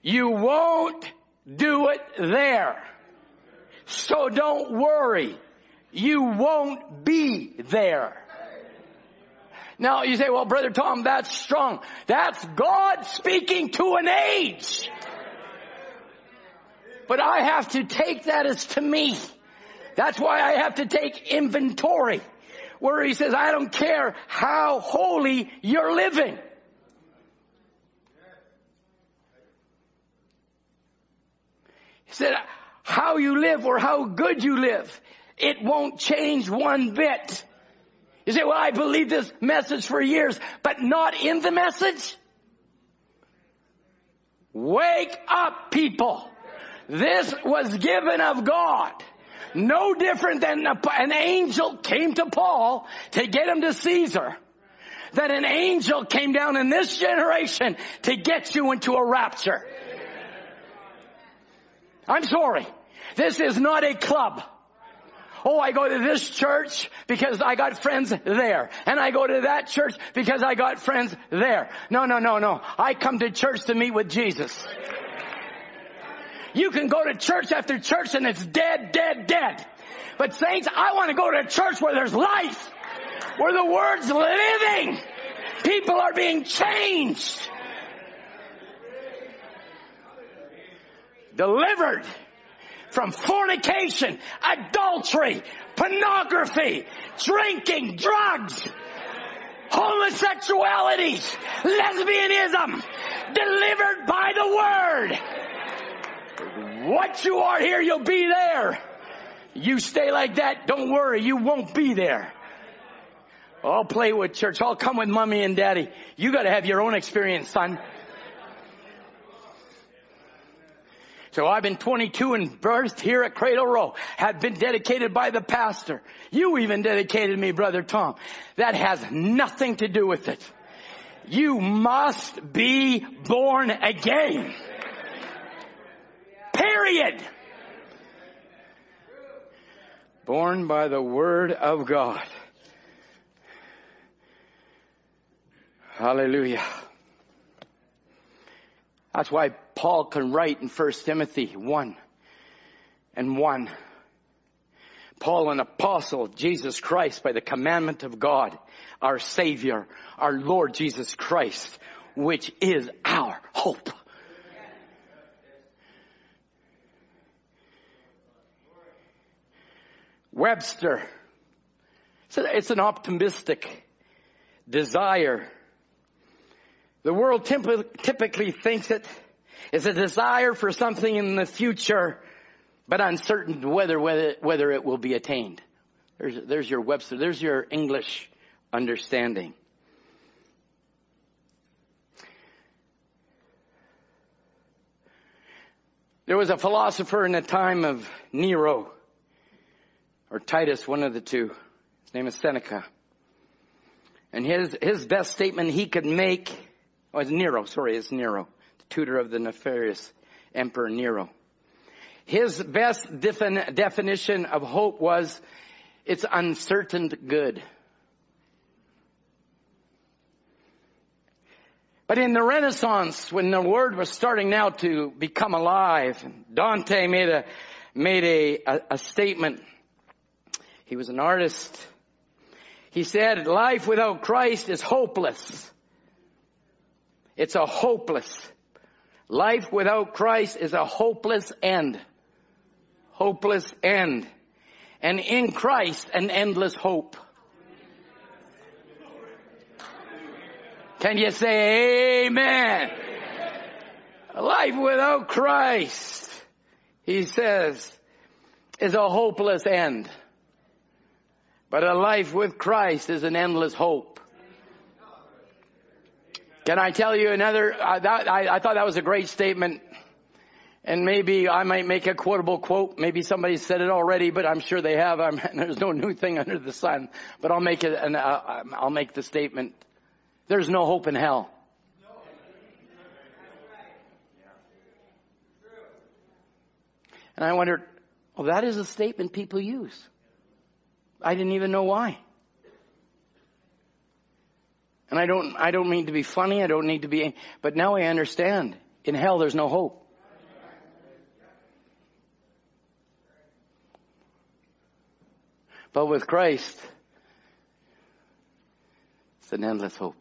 S1: you won't do it there. So don't worry. You won't be there. Now you say, well, brother Tom, that's strong. That's God speaking to an age. But I have to take that as to me. That's why I have to take inventory. Where he says, I don't care how holy you're living. He said, how you live or how good you live, it won't change one bit. You say, well, I believe this message for years, but not in the message? Wake up, people. This was given of God. No different than an angel came to Paul to get him to Caesar. That an angel came down in this generation to get you into a rapture. I'm sorry. This is not a club. Oh, I go to this church because I got friends there. And I go to that church because I got friends there. No, no, no, no. I come to church to meet with Jesus. You can go to church after church and it's dead, dead, dead. But saints, I want to go to a church where there's life. Where the word's living. People are being changed. Delivered from fornication, adultery, pornography, drinking, drugs, homosexualities, lesbianism, delivered by the word. What you are here, you'll be there. You stay like that, don't worry, you won't be there. I'll play with church. I'll come with mommy and daddy. You gotta have your own experience, son. So I've been 22 and birthed here at Cradle Row. Have been dedicated by the pastor. You even dedicated me, Brother Tom. That has nothing to do with it. You must be born again. Period. Born by the Word of God. Hallelujah. That's why Paul can write in 1 Timothy 1 and 1. Paul, an apostle Jesus Christ by the commandment of God, our Savior, our Lord Jesus Christ, which is our hope. Webster. It's an optimistic desire the world typically thinks it is a desire for something in the future, but uncertain whether, whether, whether it will be attained. There's, there's your Webster, there's your English understanding. There was a philosopher in the time of Nero, or Titus, one of the two. His name is Seneca. And his, his best statement he could make Oh, it's Nero. Sorry, it's Nero. The tutor of the nefarious Emperor Nero. His best defin- definition of hope was it's uncertain good. But in the Renaissance, when the word was starting now to become alive, Dante made a, made a, a, a statement. He was an artist. He said, life without Christ is hopeless. It's a hopeless. Life without Christ is a hopeless end. Hopeless end. And in Christ, an endless hope. Can you say amen? Life without Christ, he says, is a hopeless end. But a life with Christ is an endless hope. Can I tell you another? Uh, that, I, I thought that was a great statement. And maybe I might make a quotable quote. Maybe somebody said it already, but I'm sure they have. I'm, *laughs* there's no new thing under the sun. But I'll make it, and uh, I'll make the statement. There's no hope in hell. And I wondered, well, that is a statement people use. I didn't even know why. And I don't, I don't mean to be funny. I don't need to be, but now I understand. In hell, there's no hope. But with Christ, it's an endless hope.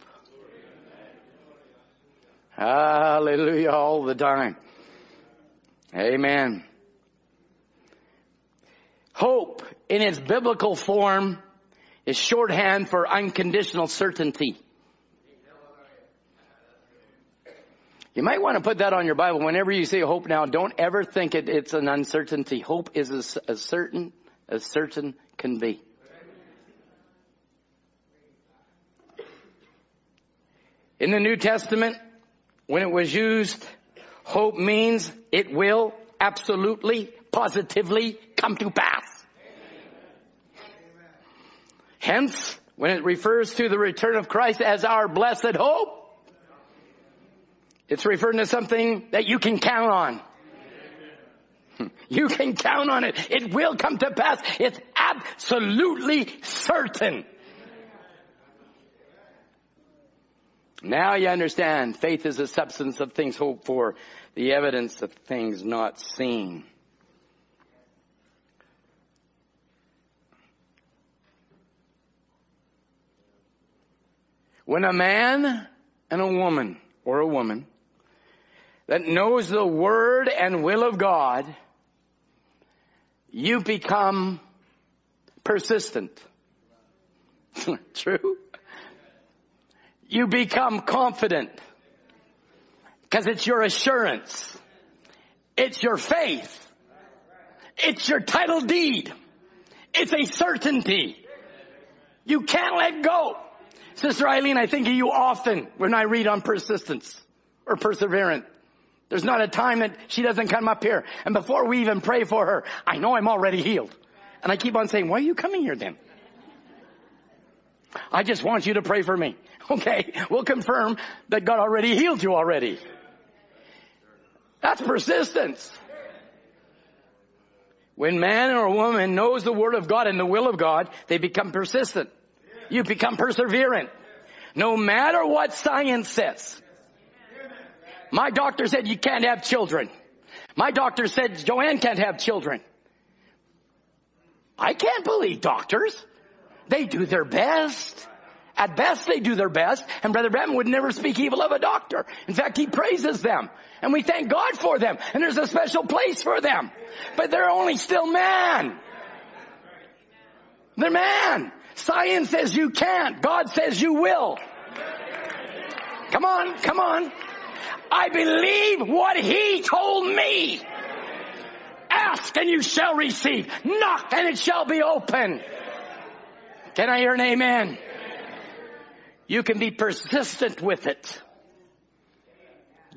S1: Hallelujah all the time. Amen. Hope in its biblical form is shorthand for unconditional certainty. You might want to put that on your Bible. Whenever you say hope now, don't ever think it, it's an uncertainty. Hope is as, as certain as certain can be. In the New Testament, when it was used, hope means it will absolutely, positively come to pass. Hence, when it refers to the return of Christ as our blessed hope, it's referring to something that you can count on. You can count on it. It will come to pass. It's absolutely certain. Now you understand faith is the substance of things hoped for, the evidence of things not seen. When a man and a woman, or a woman, that knows the word and will of God, you become persistent. *laughs* True? You become confident. Cause it's your assurance. It's your faith. It's your title deed. It's a certainty. You can't let go. Sister Eileen, I think of you often when I read on persistence or perseverance. There's not a time that she doesn't come up here. And before we even pray for her, I know I'm already healed. And I keep on saying, why are you coming here then? I just want you to pray for me. *laughs* Okay, we'll confirm that God already healed you already. That's persistence. When man or woman knows the word of God and the will of God, they become persistent. You become perseverant. No matter what science says. My doctor said you can't have children. My doctor said Joanne can't have children. I can't believe doctors. They do their best. At best, they do their best. And Brother Branham would never speak evil of a doctor. In fact, he praises them. And we thank God for them. And there's a special place for them. But they're only still man. They're man. Science says you can't. God says you will. Come on, come on. I believe what he told me. Ask and you shall receive. Knock and it shall be open. Can I hear an amen? You can be persistent with it.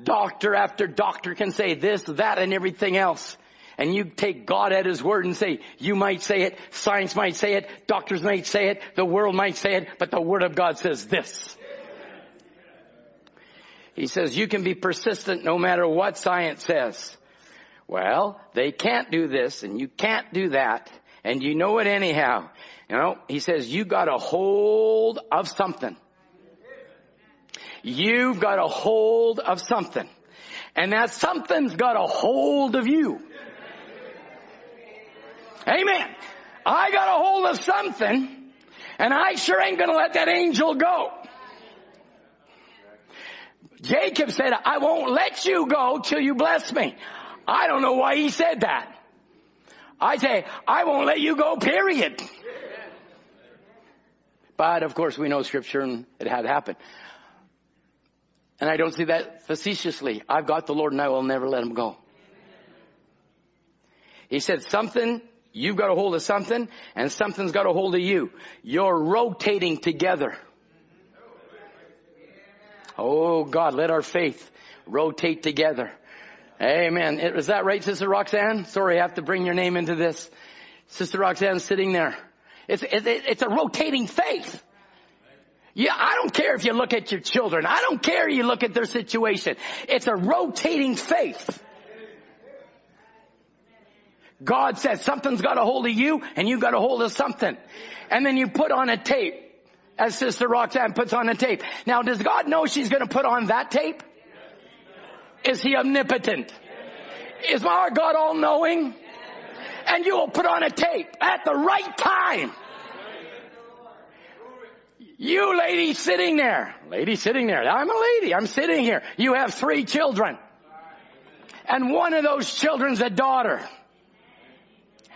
S1: Doctor after doctor can say this, that, and everything else. And you take God at His word and say, you might say it, science might say it, doctors might say it, the world might say it, but the Word of God says this. He says you can be persistent no matter what science says. Well, they can't do this and you can't do that and you know it anyhow. You know, he says you got a hold of something. You've got a hold of something. And that something's got a hold of you. Amen. I got a hold of something and I sure ain't gonna let that angel go. Jacob said, I won't let you go till you bless me. I don't know why he said that. I say, I won't let you go, period. But of course we know scripture and it had happened. And I don't see that facetiously. I've got the Lord and I will never let him go. He said something, you've got a hold of something and something's got a hold of you. You're rotating together. Oh God, let our faith rotate together. Amen. Is that right, Sister Roxanne? Sorry, I have to bring your name into this. Sister Roxanne sitting there. It's, it's a rotating faith. Yeah, I don't care if you look at your children. I don't care if you look at their situation. It's a rotating faith. God says something's got a hold of you and you got a hold of something. And then you put on a tape as Sister Roxanne puts on a tape. Now does God know she's going to put on that tape? Is he omnipotent? Is our God all knowing? And you will put on a tape at the right time. You lady sitting there, lady sitting there, I'm a lady, I'm sitting here. You have three children. And one of those children's a daughter.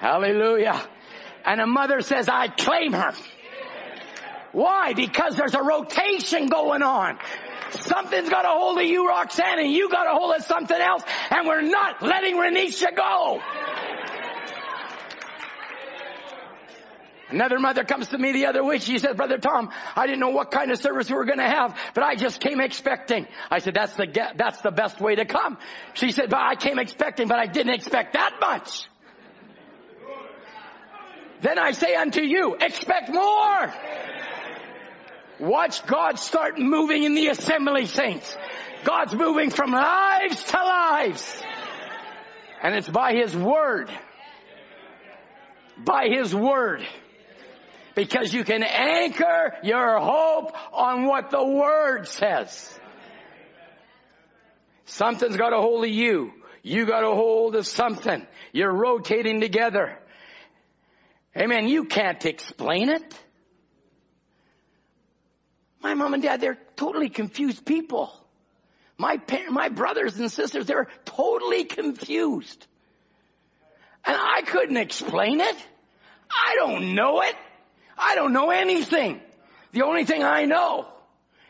S1: Hallelujah. And a mother says, I claim her. Why? Because there's a rotation going on. Something's got a hold of you, Roxanne, and you got a hold of something else, and we're not letting Renisha go. Another mother comes to me the other week. She says, Brother Tom, I didn't know what kind of service we were going to have, but I just came expecting. I said, that's the, that's the best way to come. She said, but I came expecting, but I didn't expect that much. Then I say unto you, expect more. Watch God start moving in the assembly saints. God's moving from lives to lives. And it's by His Word. By His Word. Because you can anchor your hope on what the Word says. Something's got a hold of you. You got a hold of something. You're rotating together. Amen. You can't explain it. My mom and dad, they're totally confused people. My parents, my brothers and sisters, they're totally confused. And I couldn't explain it. I don't know it. I don't know anything. The only thing I know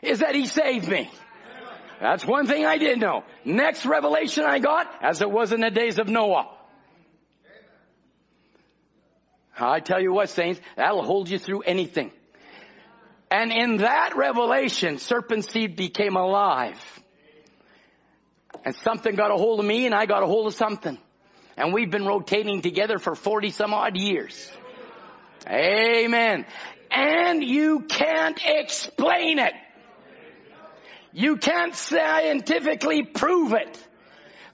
S1: is that he saved me. That's one thing I did know. Next revelation I got, as it was in the days of Noah. I tell you what, saints, that'll hold you through anything. And in that revelation, serpent seed became alive. And something got a hold of me and I got a hold of something. And we've been rotating together for 40 some odd years. Amen. And you can't explain it. You can't scientifically prove it.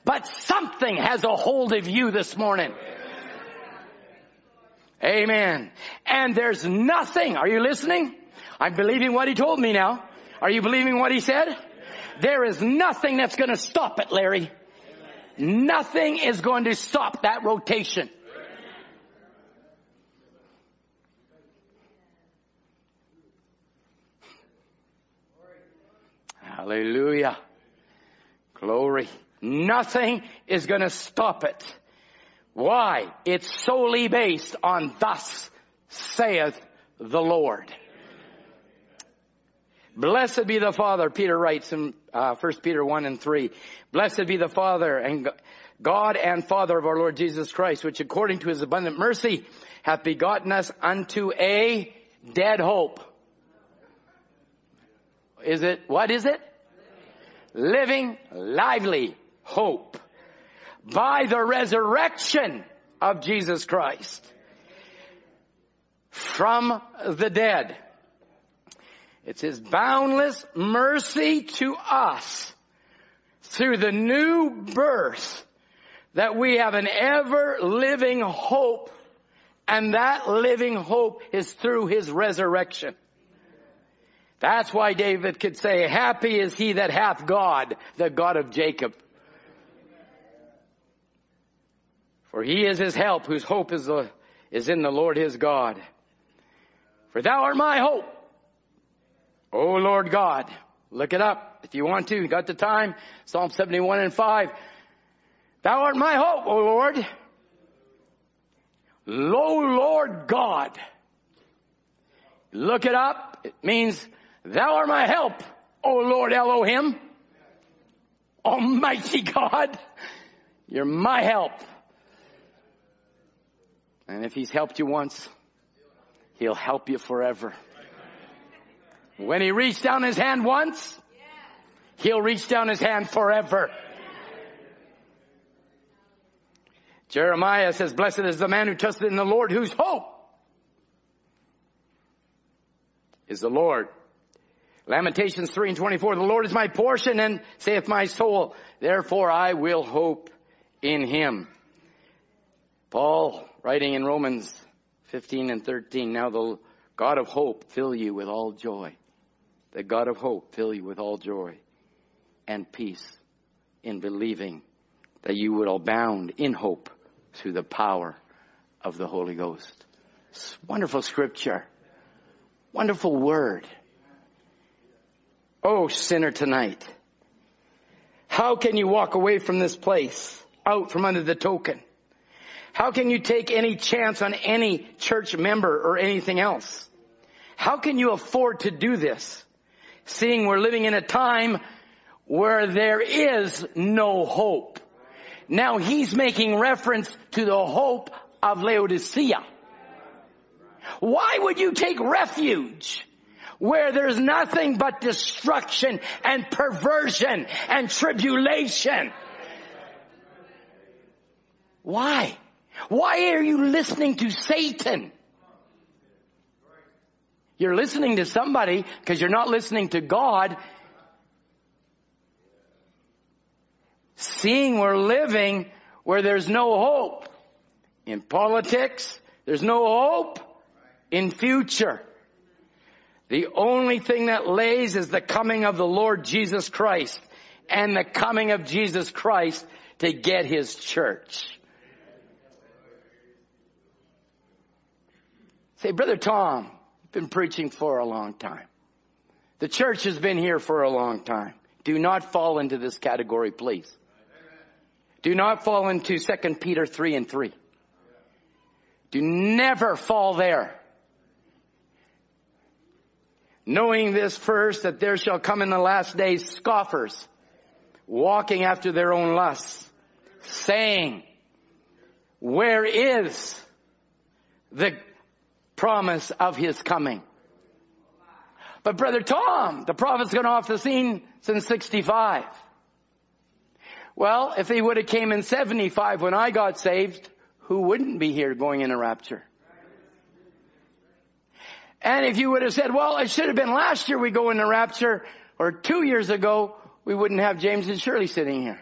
S1: But something has a hold of you this morning. Amen. And there's nothing, are you listening? I'm believing what he told me now. Are you believing what he said? There is nothing that's going to stop it, Larry. Nothing is going to stop that rotation. Hallelujah. Glory. Nothing is going to stop it. Why? It's solely based on thus saith the Lord. Blessed be the Father, Peter writes in uh, 1 Peter 1 and 3. Blessed be the Father and God and Father of our Lord Jesus Christ, which according to his abundant mercy hath begotten us unto a dead hope. Is it, what is it? Living, lively hope. By the resurrection of Jesus Christ from the dead it's His boundless mercy to us through the new birth that we have an ever living hope and that living hope is through His resurrection. That's why David could say, happy is he that hath God, the God of Jacob. For he is his help, whose hope is, the, is in the Lord his God. For thou art my hope. O Lord God, look it up if you want to. You got the time. Psalm 71 and 5. Thou art my hope, O Lord. Lo Lord God. Look it up. It means thou art my help, O Lord Elohim. Almighty *laughs* God. You're my help. And if he's helped you once, he'll help you forever. When he reached down his hand once, he'll reach down his hand forever. Jeremiah says, blessed is the man who trusted in the Lord whose hope is the Lord. Lamentations 3 and 24, the Lord is my portion and saith my soul, therefore I will hope in him. Paul writing in Romans 15 and 13, now the God of hope fill you with all joy the God of hope fill you with all joy and peace in believing that you would abound in hope through the power of the Holy Ghost. It's wonderful scripture. Wonderful word. Oh, sinner tonight. How can you walk away from this place, out from under the token? How can you take any chance on any church member or anything else? How can you afford to do this? Seeing we're living in a time where there is no hope. Now he's making reference to the hope of Laodicea. Why would you take refuge where there's nothing but destruction and perversion and tribulation? Why? Why are you listening to Satan? You're listening to somebody because you're not listening to God. Seeing we're living where there's no hope. In politics, there's no hope in future. The only thing that lays is the coming of the Lord Jesus Christ and the coming of Jesus Christ to get his church. Say, Brother Tom, you've been preaching for a long time. The church has been here for a long time. Do not fall into this category, please. Do not fall into 2 Peter 3 and 3. Do never fall there. Knowing this first, that there shall come in the last days scoffers, walking after their own lusts, saying, where is the promise of his coming? But brother Tom, the prophet's gone off the scene since 65. Well, if he would have came in 75 when I got saved, who wouldn't be here going in a rapture? And if you would have said, well, it should have been last year we go in the rapture, or two years ago, we wouldn't have James and Shirley sitting here.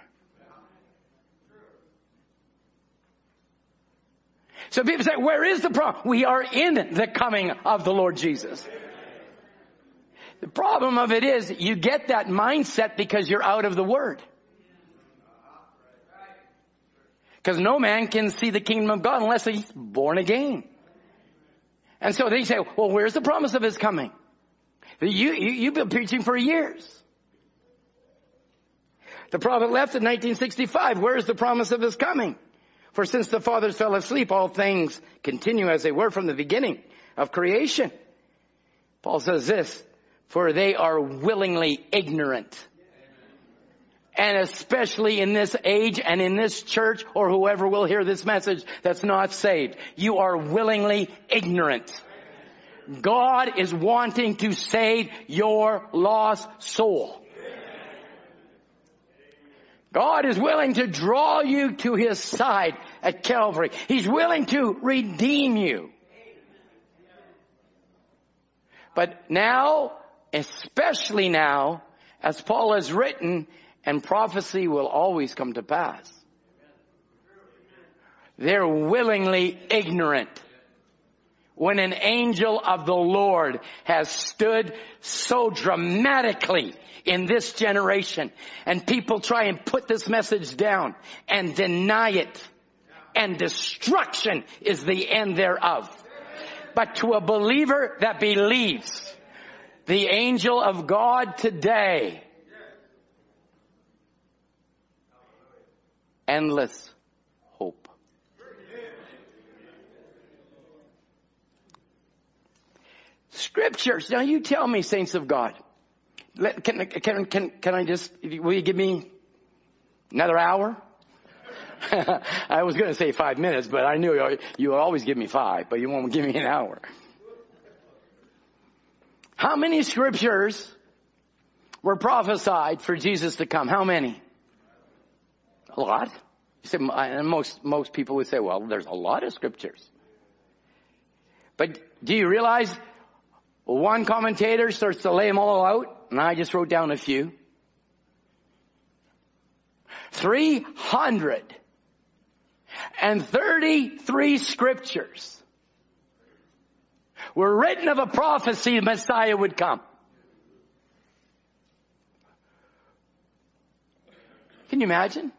S1: So people say, where is the problem? We are in the coming of the Lord Jesus. The problem of it is you get that mindset because you're out of the Word. Because no man can see the kingdom of God unless he's born again. And so they say, well, where's the promise of his coming? You, you, you've been preaching for years. The prophet left in 1965. Where is the promise of his coming? For since the fathers fell asleep, all things continue as they were from the beginning of creation. Paul says this, for they are willingly ignorant. And especially in this age and in this church or whoever will hear this message that's not saved. You are willingly ignorant. God is wanting to save your lost soul. God is willing to draw you to His side at Calvary. He's willing to redeem you. But now, especially now, as Paul has written, and prophecy will always come to pass. They're willingly ignorant. When an angel of the Lord has stood so dramatically in this generation and people try and put this message down and deny it and destruction is the end thereof. But to a believer that believes, the angel of God today, endless hope. Scriptures. Now you tell me, saints of God. Can, can, can, can I just, will you give me another hour? *laughs* I was going to say five minutes, but I knew you would always give me five, but you won't give me an hour. How many scriptures were prophesied for Jesus to come? How many? A lot. You say, and most, most people would say, well, there's a lot of scriptures. But do you realize one commentator starts to lay them all out, and I just wrote down a few. 333 scriptures were written of a prophecy the Messiah would come. Can you imagine?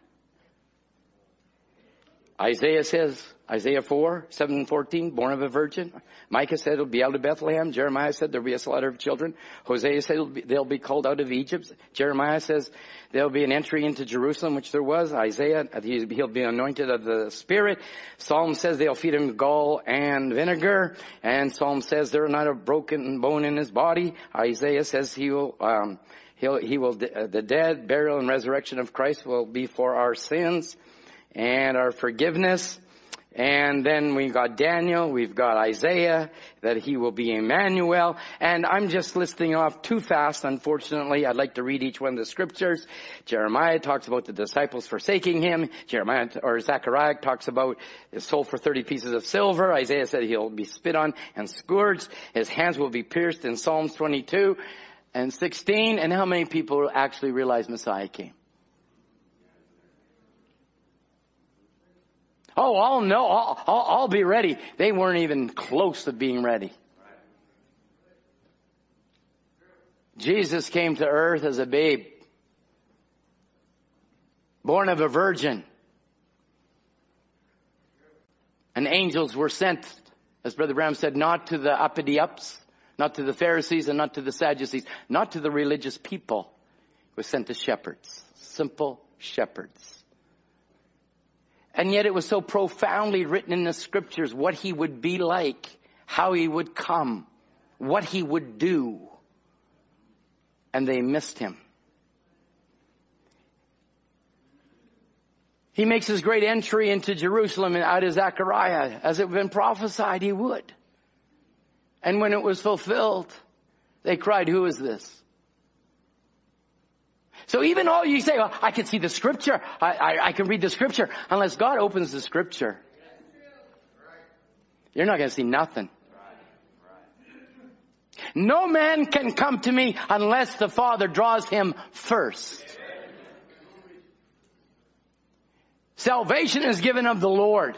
S1: Isaiah says, Isaiah 4, 7 and 14, born of a virgin. Micah said it'll be out of Bethlehem. Jeremiah said there'll be a slaughter of children. Hosea said be, they'll be called out of Egypt. Jeremiah says there'll be an entry into Jerusalem, which there was. Isaiah, he'll be anointed of the Spirit. Psalm says they'll feed him gall and vinegar. And Psalm says there's not a broken bone in his body. Isaiah says he will, um, he'll, he will, the dead, burial, and resurrection of Christ will be for our sins and our forgiveness. And then we've got Daniel, we've got Isaiah, that he will be Emmanuel. And I'm just listing off too fast, unfortunately. I'd like to read each one of the scriptures. Jeremiah talks about the disciples forsaking him. Jeremiah, or Zechariah talks about his soul for 30 pieces of silver. Isaiah said he'll be spit on and scourged. His hands will be pierced in Psalms 22 and 16. And how many people actually realize Messiah came? Oh, I'll know. I'll, I'll, I'll be ready. They weren't even close to being ready. Jesus came to earth as a babe, born of a virgin. And angels were sent, as Brother Branham said, not to the uppity ups, not to the Pharisees and not to the Sadducees, not to the religious people. It was sent to shepherds, simple shepherds. And yet it was so profoundly written in the scriptures what he would be like, how he would come, what he would do. And they missed him. He makes his great entry into Jerusalem and out of Zechariah, as it had been prophesied he would. And when it was fulfilled, they cried, who is this? So even all you say, well, I can see the scripture, I, I, I can read the scripture, unless God opens the scripture, you're not going to see nothing. No man can come to me unless the Father draws him first. Salvation is given of the Lord.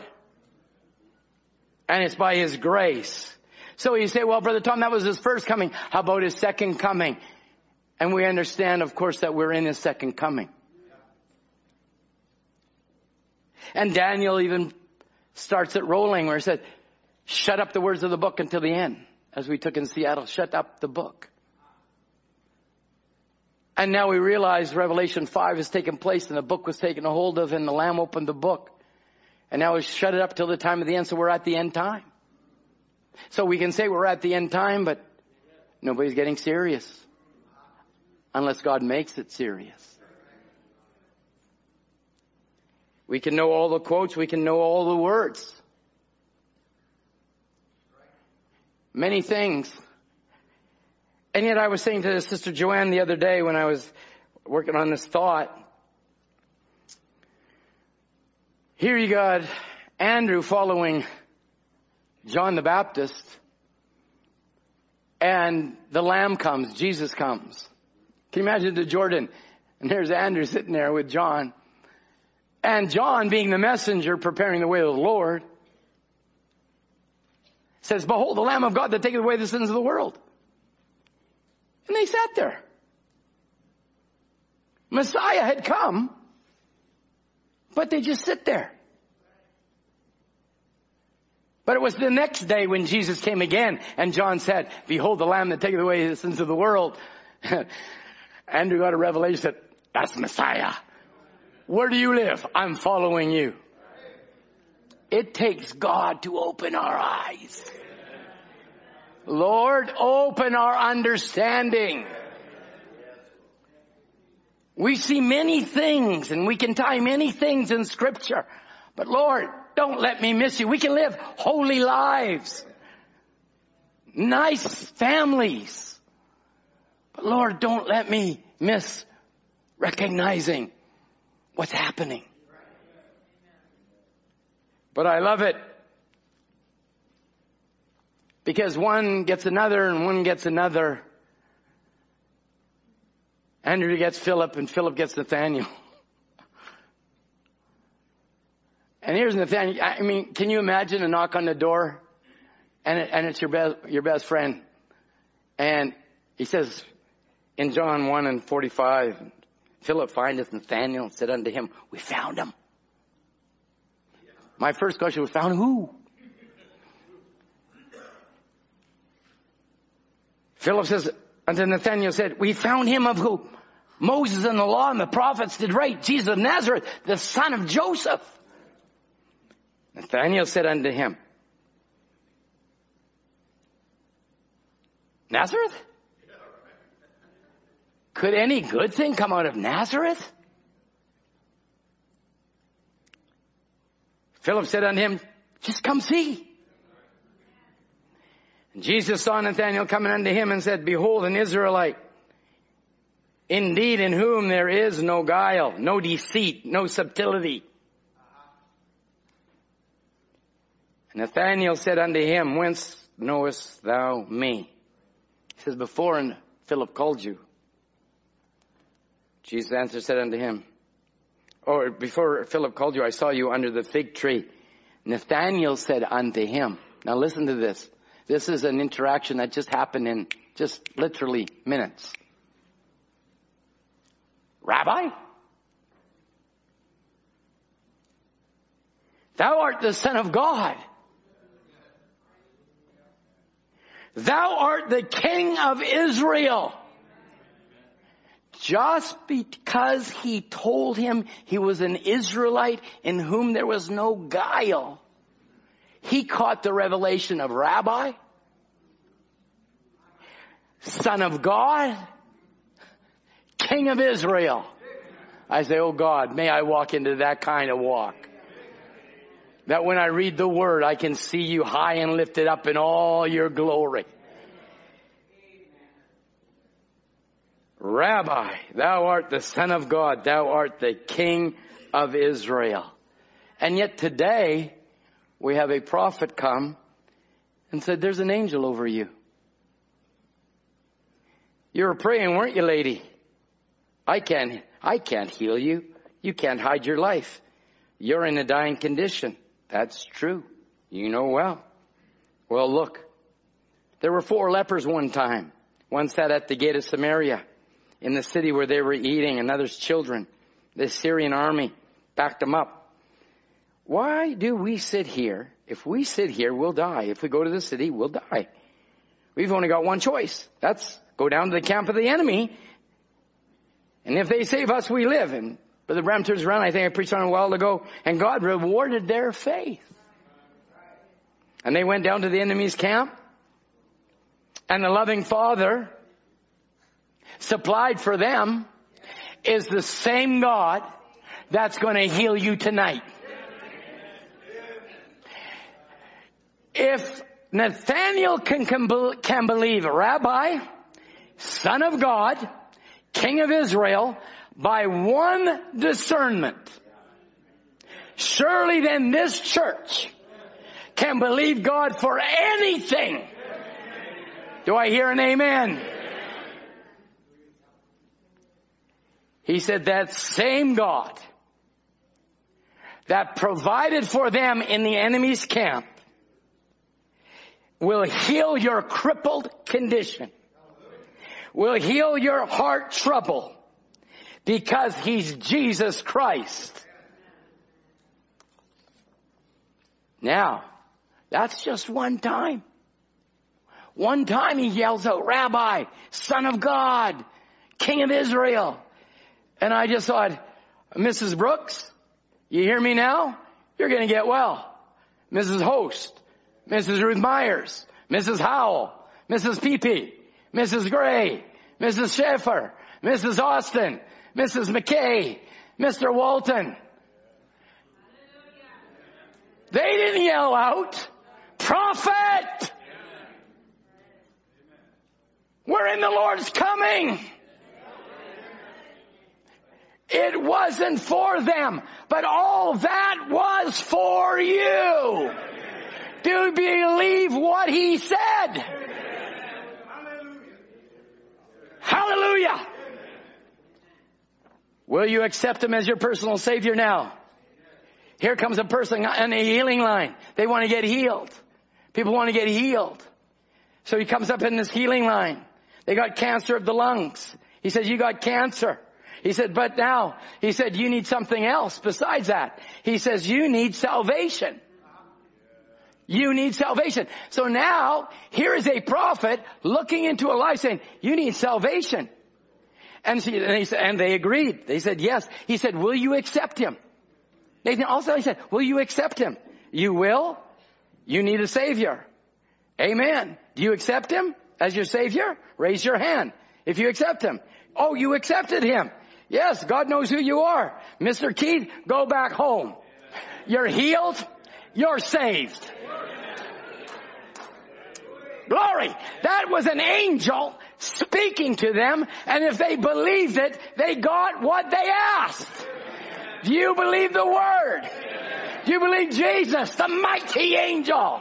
S1: And it's by His grace. So you say, well, Brother Tom, that was His first coming. How about His second coming? And we understand, of course, that we're in his second coming. And Daniel even starts it rolling where he said, shut up the words of the book until the end. As we took in Seattle, shut up the book. And now we realize Revelation 5 has taken place and the book was taken a hold of and the Lamb opened the book. And now we shut it up till the time of the end, so we're at the end time. So we can say we're at the end time, but nobody's getting serious unless God makes it serious. We can know all the quotes, we can know all the words. Many things. And yet I was saying to Sister Joanne the other day when I was working on this thought, here you got Andrew following John the Baptist and the Lamb comes, Jesus comes. Can you imagine the Jordan? And there's Andrew sitting there with John. And John, being the messenger preparing the way of the Lord, says, Behold the Lamb of God that taketh away the sins of the world. And they sat there. Messiah had come, but they just sit there. But it was the next day when Jesus came again and John said, Behold the Lamb that taketh away the sins of the world. *laughs* Andrew got a revelation that that's Messiah. Where do you live? I'm following you. It takes God to open our eyes. Lord, open our understanding. We see many things and we can tie many things in scripture. But Lord, don't let me miss you. We can live holy lives. Nice families. Lord, don't let me miss recognizing what's happening. But I love it because one gets another and one gets another. Andrew gets Philip and Philip gets Nathaniel. *laughs* And here's Nathaniel. I mean, can you imagine a knock on the door and, it, and it's your best, your best friend and he says, in John 1 and 45, Philip findeth Nathanael and said unto him, we found him. My first question was found who? Philip says unto Nathanael said, we found him of who Moses and the law and the prophets did write, Jesus of Nazareth, the son of Joseph. Nathanael said unto him, Nazareth? Could any good thing come out of Nazareth? Philip said unto him, just come see. And Jesus saw Nathanael coming unto him and said, behold an Israelite, indeed in whom there is no guile, no deceit, no subtlety. Nathanael said unto him, whence knowest thou me? He says, before Philip called you. Jesus answered, said unto him, or before Philip called you, I saw you under the fig tree. Nathanael said unto him, now listen to this. This is an interaction that just happened in just literally minutes. Rabbi, thou art the son of God. Thou art the king of Israel. Just because he told him he was an Israelite in whom there was no guile, he caught the revelation of rabbi, son of God, king of Israel. I say, oh God, may I walk into that kind of walk. That when I read the word, I can see you high and lifted up in all your glory. Rabbi, thou art the son of God. Thou art the king of Israel. And yet today, we have a prophet come and said, there's an angel over you. You were praying, weren't you, lady? I can't, I can't heal you. You can't hide your life. You're in a dying condition. That's true. You know well. Well, look. There were four lepers one time. One sat at the gate of Samaria in the city where they were eating, another's children. The Syrian army backed them up. Why do we sit here? If we sit here, we'll die. If we go to the city, we'll die. We've only got one choice. That's go down to the camp of the enemy. And if they save us, we live. And Brother Branham turns around, I think I preached on a while ago, and God rewarded their faith. And they went down to the enemy's camp, and the loving Father supplied for them is the same God that's going to heal you tonight. If Nathaniel can, can believe Rabbi, Son of God, King of Israel, by one discernment, surely then this church can believe God for anything. Do I hear an amen? He said that same God that provided for them in the enemy's camp will heal your crippled condition, will heal your heart trouble because he's Jesus Christ. Now, that's just one time. One time he yells out, Rabbi, Son of God, King of Israel. And I just thought, Mrs. Brooks, you hear me now? You're gonna get well. Mrs. Host, Mrs. Ruth Myers, Mrs. Howell, Mrs. Pepe, Mrs. Gray, Mrs. Schaefer, Mrs. Austin, Mrs. McKay, Mr. Walton. They didn't yell out, prophet! We're in the Lord's coming. It wasn't for them, but all that was for you. Do you believe what he said? Hallelujah. Will you accept him as your personal savior now? Here comes a person on a healing line. They want to get healed. People want to get healed. So he comes up in this healing line. They got cancer of the lungs. He says, you got cancer. He said, but now, he said, you need something else besides that. He says, you need salvation. You need salvation. So now, here is a prophet looking into a life saying, you need salvation. And, she, and, they, and they agreed. They said, yes. He said, will you accept him? They also he said, will you accept him? You will? You need a savior. Amen. Do you accept him as your savior? Raise your hand if you accept him. Oh, you accepted him. Yes, God knows who you are. Mr. Keith, go back home. You're healed. You're saved. Glory. That was an angel speaking to them, and if they believed it, they got what they asked. Do you believe the word? Do you believe Jesus, the mighty angel?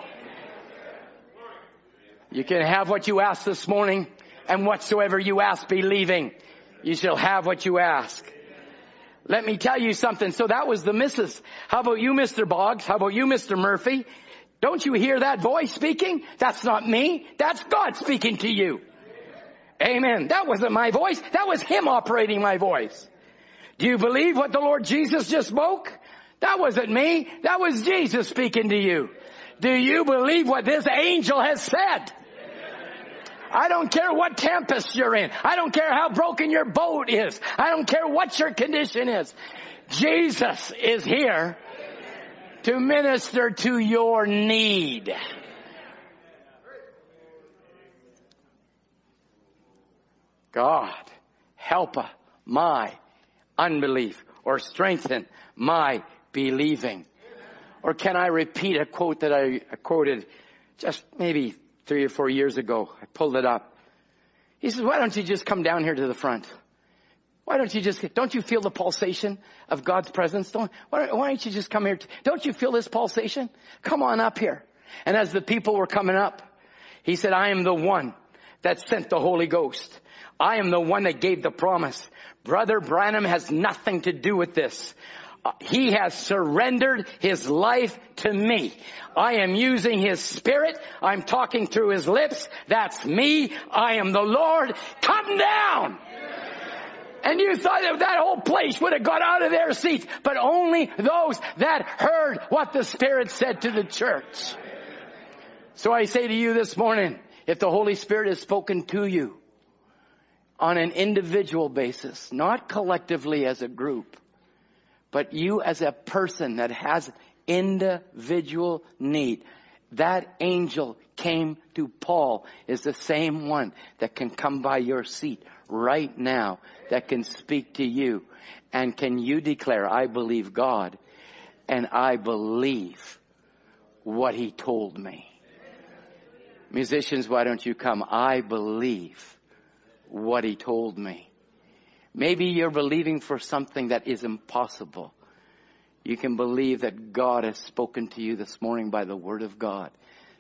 S1: You can have what you ask this morning, and whatsoever you ask believing, you shall have what you ask. Let me tell you something. So that was the missus. How about you, Mr. Boggs? How about you, Mr. Murphy? Don't you hear that voice speaking? That's not me. That's God speaking to you. Amen. That wasn't my voice. That was Him operating my voice. Do you believe what the Lord Jesus just spoke? That wasn't me. That was Jesus speaking to you. Do you believe what this angel has said? I don't care what tempest you're in. I don't care how broken your boat is. I don't care what your condition is. Jesus is here to minister to your need. God, help my unbelief or strengthen my believing. Or can I repeat a quote that I quoted just maybe three or four years ago? I pulled it up. He says, why don't you just come down here to the front? Why don't you just, don't you feel the pulsation of God's presence? Don't, why, why don't you just come here? Don't you feel this pulsation? Come on up here. And as the people were coming up, he said, I am the one that sent the Holy Ghost. I am the one that gave the promise. Brother Branham has nothing to do with this. He has surrendered his life to me. I am using his spirit. I'm talking through his lips. That's me. I am the Lord. Come down. And you thought that that whole place would have got out of their seats, but only those that heard what the Spirit said to the church. So I say to you this morning, if the Holy Spirit has spoken to you on an individual basis, not collectively as a group, but you as a person that has individual need, that angel came to Paul is the same one that can come by your seat right now that can speak to you. And can you declare, I believe God and I believe what he told me. Musicians, why don't you come? I believe what he told me. Maybe you're believing for something that is impossible. You can believe that God has spoken to you this morning by the word of God.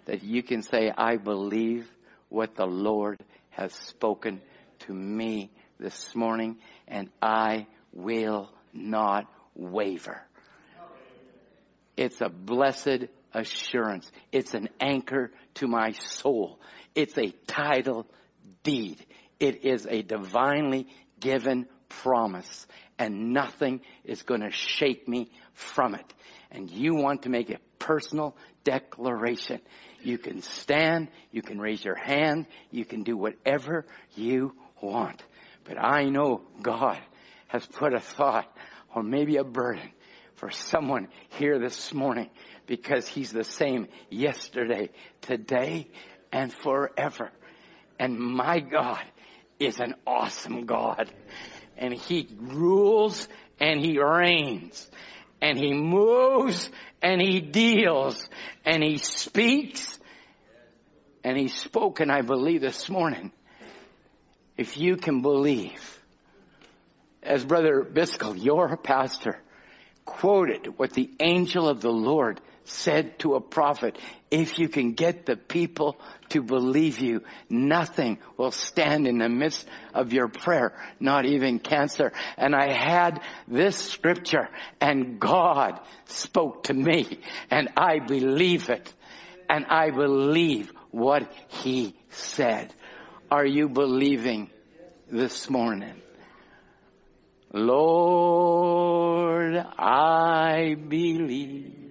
S1: That you can say, I believe what the Lord has spoken to me this morning and I will not waver. It's a blessed assurance. It's an anchor to my soul. It's a title deed. It is a divinely given promise and nothing is going to shake me from it. And you want to make a personal declaration. You can stand, you can raise your hand, you can do whatever you want. But I know God has put a thought or maybe a burden for someone here this morning because He's the same yesterday, today, and forever. And my God is an awesome God. And He rules and He reigns. And He moves and He deals. And He speaks. And He's spoken, I believe, this morning if you can believe, as Brother Biscoe, your pastor, quoted what the angel of the Lord said to a prophet, if you can get the people to believe you, nothing will stand in the midst of your prayer, not even cancer. And I had this scripture and God spoke to me and I believe it and I believe what he said are you believing this morning? Lord, I believe.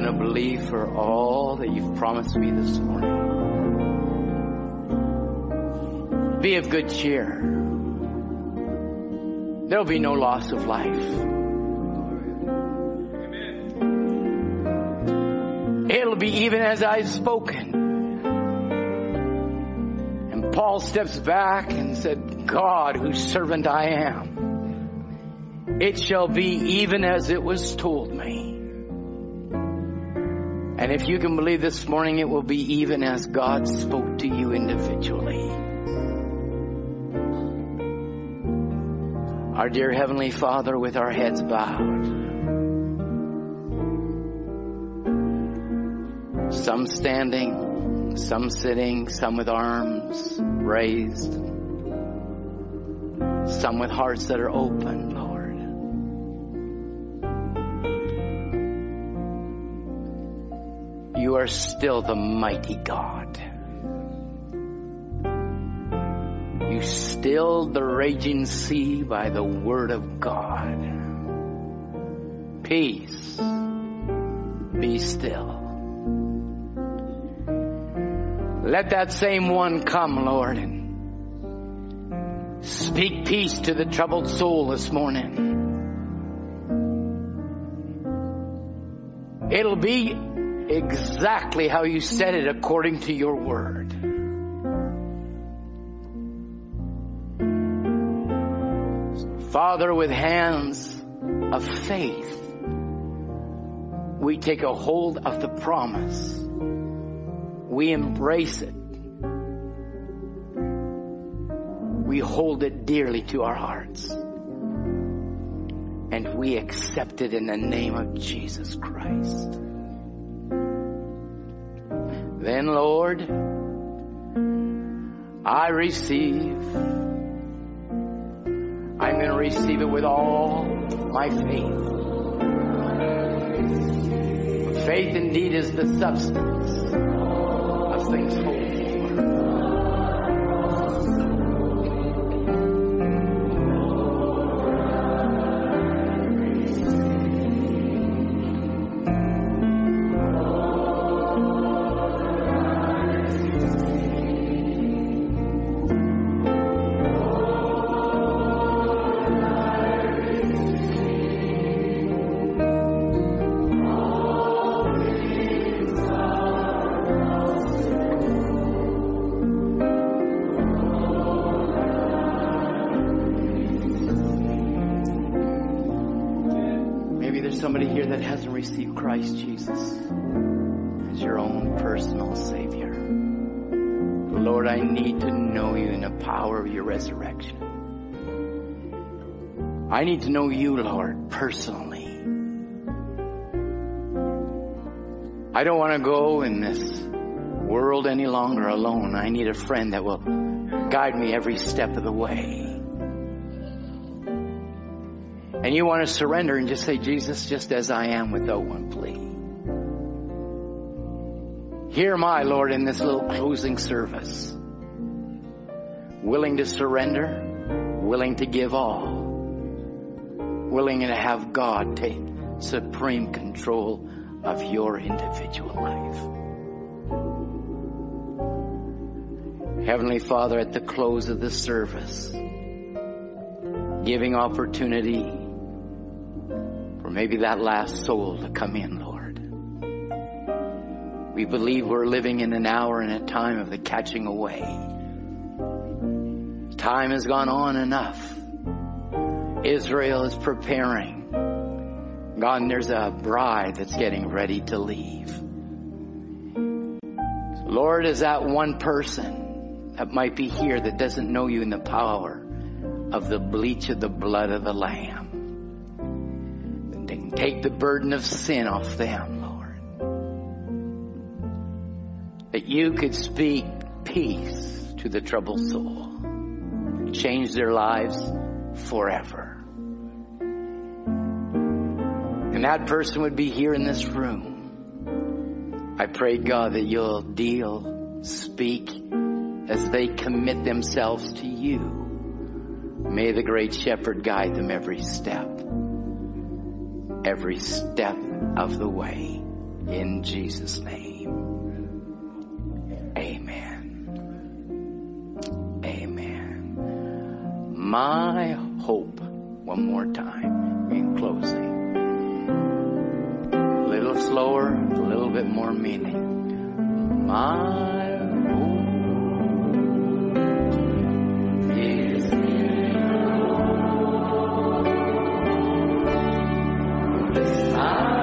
S1: Going to believe for all that you've promised me this morning. Be of good cheer. There'll be no loss of life. It'll be even as I've spoken. And Paul steps back and said, God, whose servant I am. It shall be even as it was told me. And if you can believe this morning, it will be even as God spoke to you individually. Our dear Heavenly Father, with our heads bowed, some standing, some sitting, some with arms raised, some with hearts that are open, You are still the mighty God. You stilled the raging sea by the word of God. Peace, be still. Let that same one come, Lord, and speak peace to the troubled soul this morning. It'll be exactly how you said it according to your word. Father, with hands of faith, we take a hold of the promise. We embrace it. We hold it dearly to our hearts. And we accept it in the name of Jesus Christ. Then, Lord, I receive. I'm going to receive it with all my faith. Faith indeed is the substance of things hoped There's somebody here that hasn't received Christ Jesus as your own personal Savior. Lord, I need to know you in the power of your resurrection. I need to know you, Lord, personally. I don't want to go in this world any longer alone. I need a friend that will guide me every step of the way. And you want to surrender and just say, Jesus, just as I am without one plea. Here am I, Lord, in this little closing service. Willing to surrender, willing to give all, willing to have God take supreme control of your individual life. Heavenly Father, at the close of the service, giving opportunity maybe that last soul to come in, Lord. We believe we're living in an hour and a time of the catching away. Time has gone on enough. Israel is preparing. God, there's a bride that's getting ready to leave. Lord, is that one person that might be here that doesn't know you in the power of the bleach of the blood of the Lamb? Then take the burden of sin off them, Lord. That you could speak peace to the troubled soul, change their lives forever. And that person would be here in this room. I pray, God, that you'll deal, speak as they commit themselves to you. May the great shepherd guide them every step, every step of the way. In Jesus' name. Amen. Amen. My hope, one more time in closing. A little slower, a little bit more meaning. My hope is in the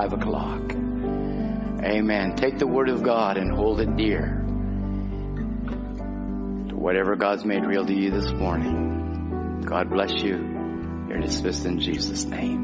S1: 5 o'clock. Amen. Take the word of God and hold it dear to whatever God's made real to you this morning. God bless you. You're dismissed in Jesus' name.